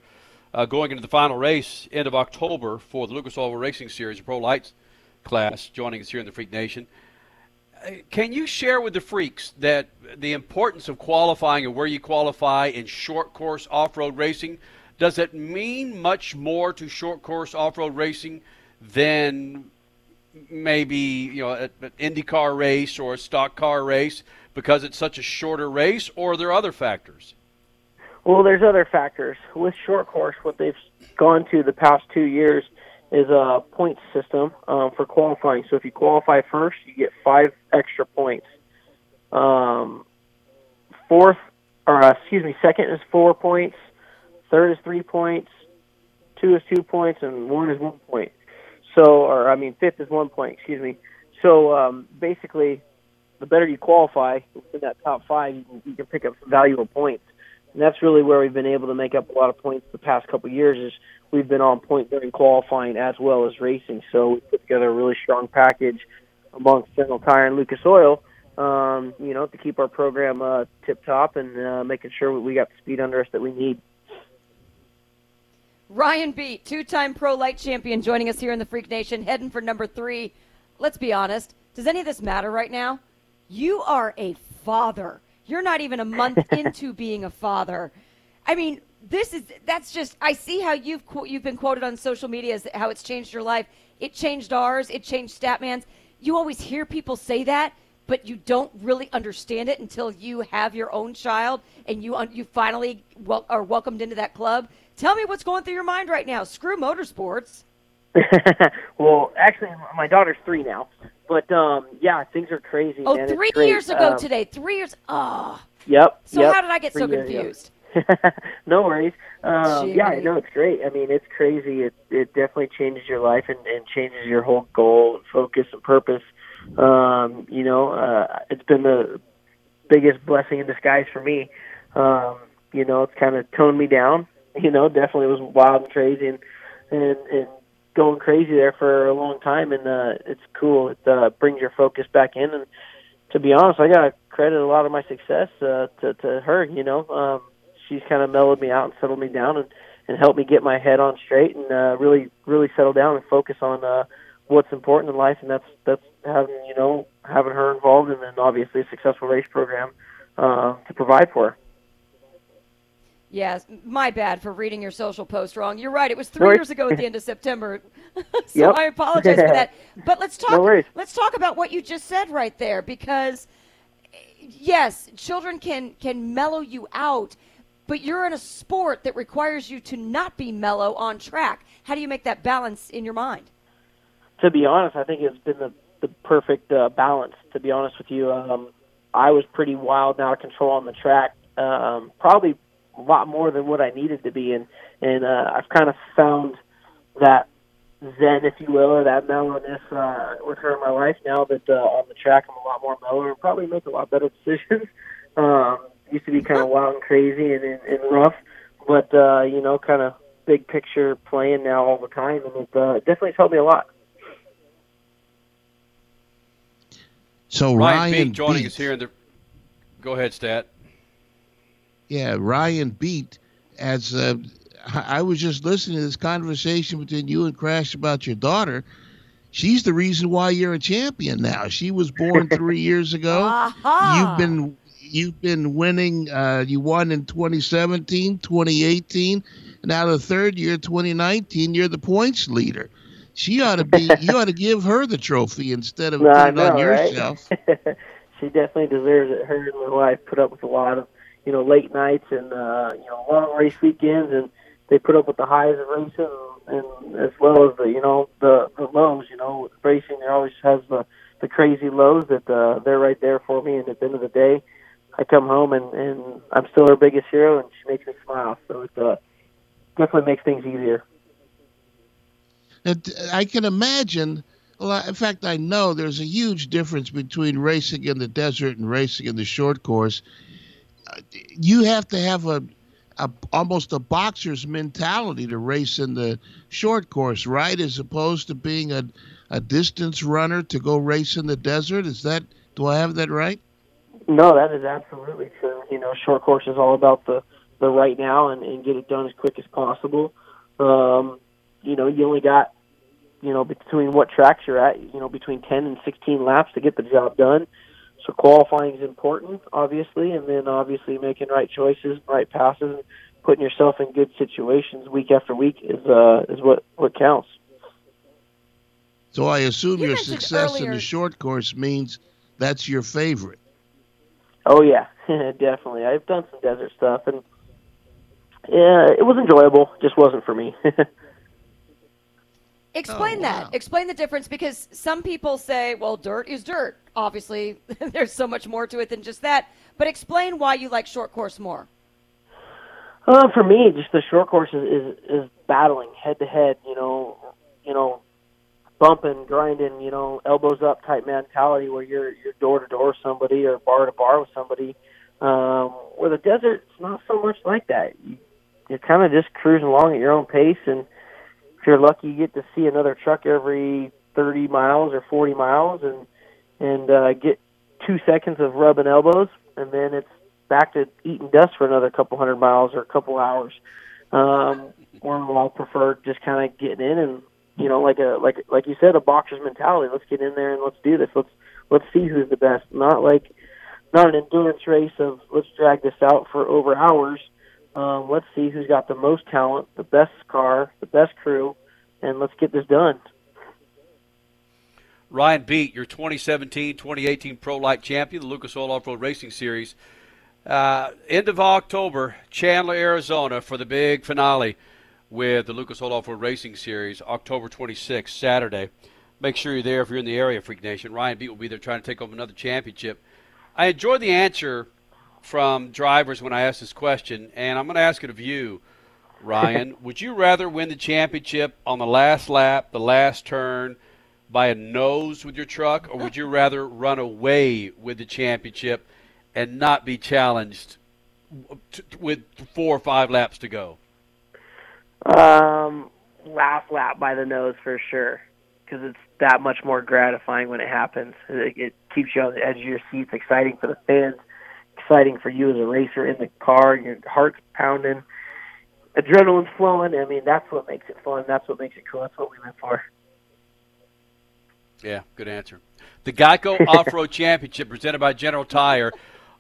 uh, going into the final race end of October for the Lucas Oil Racing Series Pro Lites class, joining us here in the Freak Nation. Uh, Can you share with the freaks that the importance of qualifying and where you qualify in short course off road racing? Does it mean much more to short course off road racing than maybe you know an IndyCar race or a stock car race because it's such a shorter race, or are there other factors? Well, there's other factors. With short course, what they've gone to the past two years is a point system um, for qualifying. So if you qualify first, you get five extra points. Um, fourth, or uh, excuse me, second is four points. Third is three points. Two is two points, and one is one point. So, or I mean, fifth is one point. Excuse me. So um, basically, the better you qualify in that top five, you can, you can pick up valuable points. And that's really where we've been able to make up a lot of points the past couple of years. Is we've been on point during qualifying as well as racing. So we put together a really strong package amongst General Tire and Lucas Oil. Um, you know, to keep our program uh, tip top and uh, making sure we got the speed under us that we need. Ryan Beat, two time pro lite champion, joining us here in the Freak Nation, heading for number three. Let's be honest. Does any of this matter right now? You are a father. You're not even a month into being a father. I mean, this is that's just I see how you've you've been quoted on social media as how it's changed your life. It changed ours. It changed Statman's. You always hear people say that, but you don't really understand it until you have your own child and you you finally wel- are welcomed into that club. Tell me what's going through your mind right now. Screw motorsports. well, actually, my daughter's three now, but um, yeah, things are crazy. Oh, man. Three years ago Um, today. Three years. Oh. Yep. So yep, how did I get so three years ago. confused? no worries. Um, yeah, no, it's great. I mean, it's crazy. It it definitely changes your life and, and changes your whole goal, and focus, and purpose. Um, you know, uh, it's been the biggest blessing in disguise for me. Um, you know, it's kind of toned me down. You know, definitely was wild and crazy and and, and going crazy there for a long time. And uh, it's cool. It uh, brings your focus back in. And to be honest, I got to credit a lot of my success uh, to to her. You know, um, she's kind of mellowed me out and settled me down and and helped me get my head on straight and uh, really really settle down and focus on uh, what's important in life. And that's that's having you know having her involved and then obviously a successful race program uh, to provide for her. Yes, my bad for reading your social post wrong. You're right. It was three worries. years ago at the end of September. so Yep. I apologize for that. But let's talk. No let's talk about what you just said right there, because yes, children can can mellow you out, but you're in a sport that requires you to not be mellow on track. How do you make that balance in your mind? to be honest, I think it's been the the perfect uh, balance. To be honest with you, um, I was pretty wild and out of control on the track, um, probably a lot more than what I needed to be, and and uh, I've kind of found that zen, if you will, or that mellowness uh, with her in my life now that uh, on the track I'm a lot more mellow and probably make a lot better decisions. um, used to be kind of wild and crazy and, and, and rough, but uh, you know, kind of big picture playing now all the time, and it uh, definitely has helped me a lot. So Ryan, Ryan Beat joining Beat- us here in the. Go ahead, Stat. Yeah, Ryan Beat as uh, I was just listening to this conversation between you and Crash about your daughter. She's the reason why you're a champion now. She was born three years ago. Aha. You've been you've been winning. Uh, you won in 2017, 2018, and now the third year, 2019, you're the points leader. She ought to be. you ought to give her the trophy instead of No, putting it on know, right? yourself. she definitely deserves it. Her and my wife put up with a lot of, you know, late nights and uh, you know long race weekends, and they put up with the highs of racing, and as well as the you know the the lows. You know, racing there always has the the crazy lows that uh, they're right there for me. And at the end of the day, I come home and and I'm still her biggest hero, and she makes me smile. So it uh, definitely makes things easier. And I can imagine. Well, in fact, I know there's a huge difference between racing in the desert and racing in the short course. You have to have a, a almost a boxer's mentality to race in the short course, right? As opposed to being a, a distance runner to go race in the desert. Is that? Do I have that right? No, that is absolutely true. You know, short course is all about the the right now and, and get it done as quick as possible. Um, you know, you only got you know between what tracks you're at, you know, between 10 and 16 laps to get the job done. So qualifying is important, obviously, and then obviously making right choices, right passes, and putting yourself in good situations week after week is uh, is what what counts. So I assume You your mentioned success in the short course means that's your favorite. Oh yeah, definitely. I've done some desert stuff, and yeah, it was enjoyable. Just wasn't for me. Explain that. Explain the difference because some people say, well, dirt is dirt. Obviously, there's so much more to it than just that. But explain why you like short course more. Uh, for me, just the short course is, is is battling head to head. You know, you know, bumping, grinding, you know, elbows up type mentality where you're you're door to door with somebody or bar to bar with somebody. Um, where the desert, it's not so much like that. You, you're kind of just cruising along at your own pace, and if you're lucky, you get to see another truck every 30 miles or 40 miles, and and uh, get two seconds of rubbing elbows, and then it's back to eating dust for another couple hundred miles or a couple hours. Um, or I prefer just kind of getting in and you know, like a like like you said, a boxer's mentality. Let's get in there and let's do this. Let's let's see who's the best. Not like not an endurance race of let's drag this out for over hours. Um, let's see who's got the most talent, the best car, the best crew, and let's get this done. Ryan Beat, your 2017-2018 Pro Lite champion, the Lucas Oil Off-Road Racing Series. Uh, end of October, Chandler, Arizona, for the big finale with the Lucas Oil Off-Road Racing Series, October 26th, Saturday. Make sure you're there if you're in the area, Freak Nation. Ryan Beat will be there trying to take home another championship. I enjoyed the answer from drivers when I asked this question, and I'm going to ask it of you, Ryan. Would you rather win the championship on the last lap, the last turn, by a nose with your truck, or would you rather run away with the championship and not be challenged t- with four or five laps to go? Um, last lap by the nose for sure, because it's that much more gratifying when it happens. It, it keeps you on the edge of your seat. It's exciting for the fans, exciting for you as a racer in the car. Your heart's pounding, adrenaline's flowing. I mean, that's what makes it fun. That's what makes it cool. That's what we live for. Yeah, good answer. The Geico Off Road Championship presented by General Tire,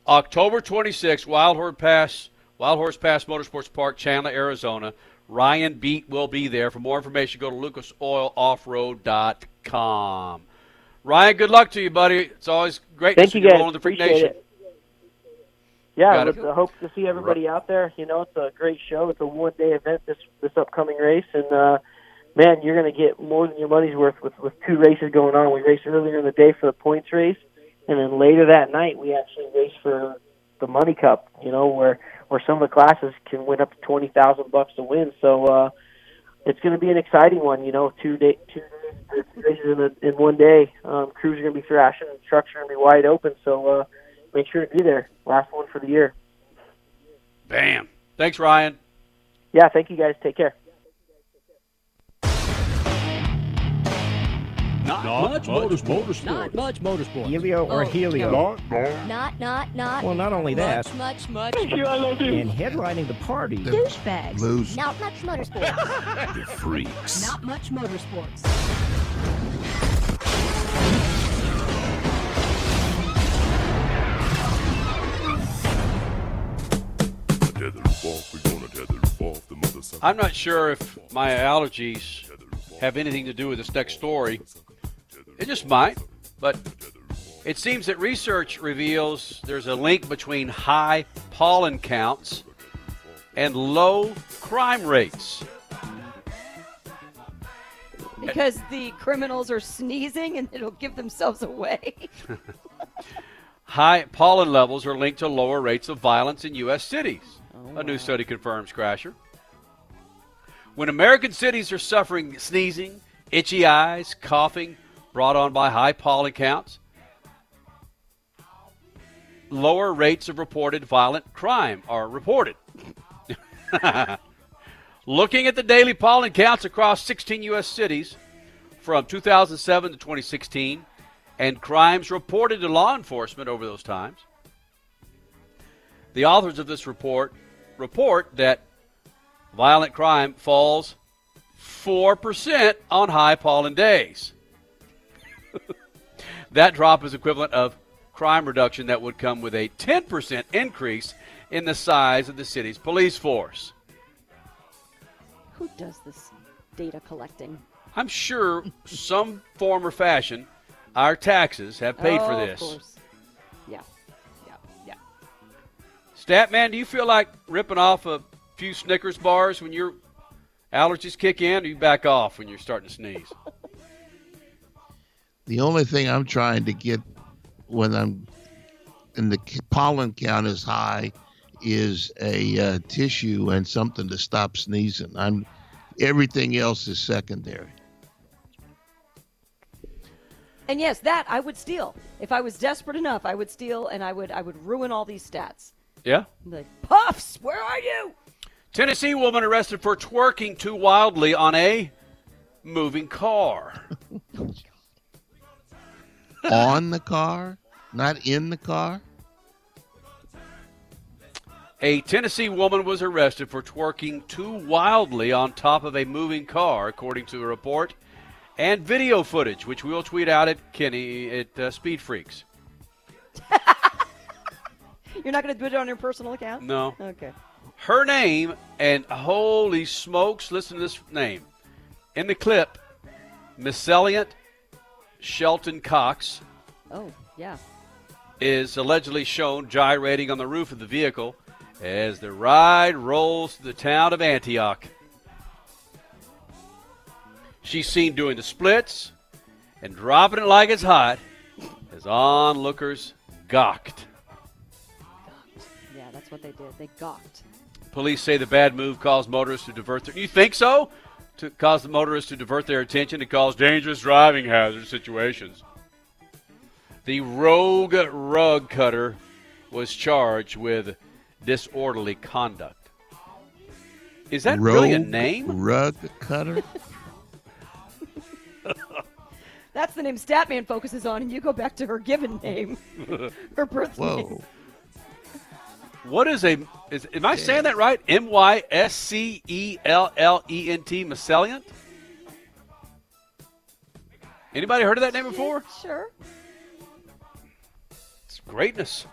October 26th, Wild Horse Pass, Wild Horse Pass Motorsports Park, Chandler, Arizona. Ryan Beat will be there. For more information, go to lucasoiloffroad.com. Ryan, good luck to you, buddy. It's always great Thank to see you guys. rolling the Freak Appreciate Nation. it. Yeah, with the hope to see everybody out there. You know, it's a great show. It's a one day event this this upcoming race, and uh, man, you're going to get more than your money's worth with with two races going on. We race earlier in the day for the points race, and then later that night we actually race for the money cup. You know, where where some of the classes can win up to twenty thousand bucks to win. So uh, it's going to be an exciting one. You know, two day two two races in, a, in one day. Um, crews are going to be thrashing, and trucks are going to be wide open. So uh, make sure to be there. Last one for the year. Bam. Thanks, Ryan. Yeah, thank you guys. Take care. Not, much, motorsport. Not much motorsport. Helio or Oh, Helio? no. Not, not, not. Well, not only that. Much, much, much. Thank you, I love you. And headlining the party. Douchebags. Lose. Not much motorsports. The freaks. Not much motorsports. I'm not sure if my allergies have anything to do with this next story. It just might, but it seems that research reveals there's a link between high pollen counts and low crime rates. Because the criminals are sneezing and it'll give themselves away. High pollen levels are linked to lower rates of violence in U.S. cities, a new study confirms, Crasher. When American cities are suffering sneezing, itchy eyes, coughing brought on by high pollen counts, lower rates of reported violent crime are reported. Looking at the daily pollen counts across 16 U.S. cities from 2007 to 2016 and crimes reported to law enforcement over those times, the authors of this report report that violent crime falls 4% on high pollen days. that drop is equivalent of crime reduction that would come with a 10% increase in the size of the city's police force. Who does this data collecting? I'm sure some form or fashion our taxes have paid oh, for this. Statman, do you feel like ripping off a few Snickers bars when your allergies kick in, or you back off when you're starting to sneeze? The only thing I'm trying to get when I'm and the pollen count is high is a uh, tissue and something to stop sneezing. I'm everything else is secondary. And yes, that I would steal. If I was desperate enough, I would steal and I would I would ruin all these stats. Yeah. Like, Puffs, where are you? Tennessee woman arrested for twerking too wildly on a moving car. On the car, not in the car. A Tennessee woman was arrested for twerking too wildly on top of a moving car, according to a report and video footage, which we'll tweet out at Kenny at uh, Speed Freaks. You're not going to do it on your personal account? No. Okay. Her name, and holy smokes, listen to this name. In the clip, Myscellent Shelton Cox Oh, yeah. is allegedly shown gyrating on the roof of the vehicle as the ride rolls to the town of Antioch. She's seen doing the splits and dropping it like it's hot as onlookers gawked. Yeah, that's what they did. They gawked. Police say the bad move caused motorists to divert their. You think so? To cause the motorists to divert their attention to cause dangerous driving hazard situations. The rogue rug cutter was charged with disorderly conduct. Is that really a name? Rug cutter. That's the name Statman focuses on, and you go back to her given name, her birth name. Whoa. What is a? Is, am I saying that right? M Y S C E L L E N T Myscellent. Anybody heard of that name before? Sure. It's greatness.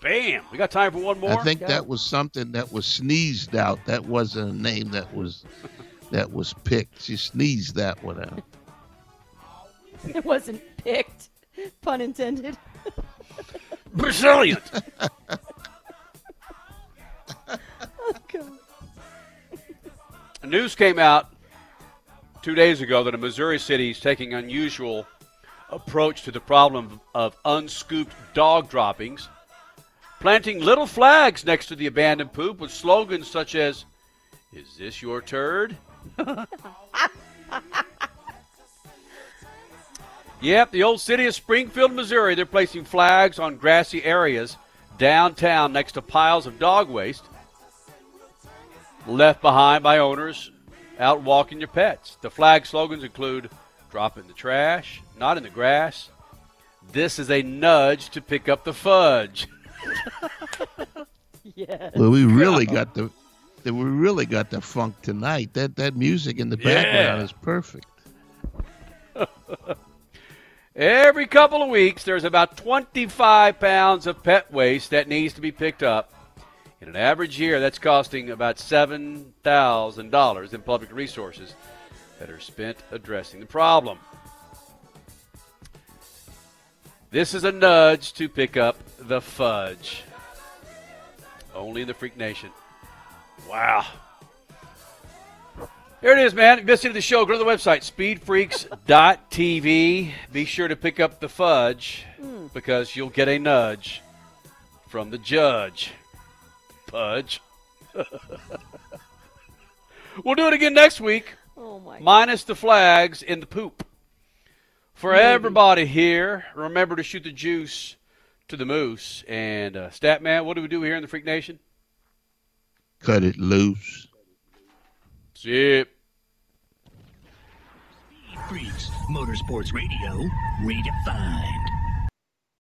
Bam! We got time for one more. I think that was something that was sneezed out. That wasn't a name that was that was picked. She sneezed that one out. It wasn't picked, pun intended. Brazilian. News came out two days ago that a Missouri city is taking unusual approach to the problem of unscooped dog droppings, planting little flags next to the abandoned poop with slogans such as "Is this your turd?" Yep, the old city of Springfield, Missouri, they're placing flags on grassy areas downtown next to piles of dog waste left behind by owners out walking your pets. The flag slogans include drop in the trash, not in the grass. This is a nudge to pick up the fudge. yes. Well, we really got the, the we really got the funk tonight. That that music in the background Yeah. is perfect. Every couple of weeks, there's about 25 pounds of pet waste that needs to be picked up. In an average year, that's costing about $7,000 in public resources that are spent addressing the problem. This is a nudge to pick up the fudge. Only in the Freak Nation. Wow. Here it is, man. To the show. Go to the website, speedfreaks.tv. Be sure to pick up the fudge hmm. because you'll get a nudge from the judge. Fudge. we'll do it again next week. Oh, my Minus the flags in the poop. For Maybe. everybody here, remember to shoot the juice to the moose. And uh, Statman, what do we do here in the Freak Nation? Cut it loose. Zip. Freaks Motorsports Radio redefined.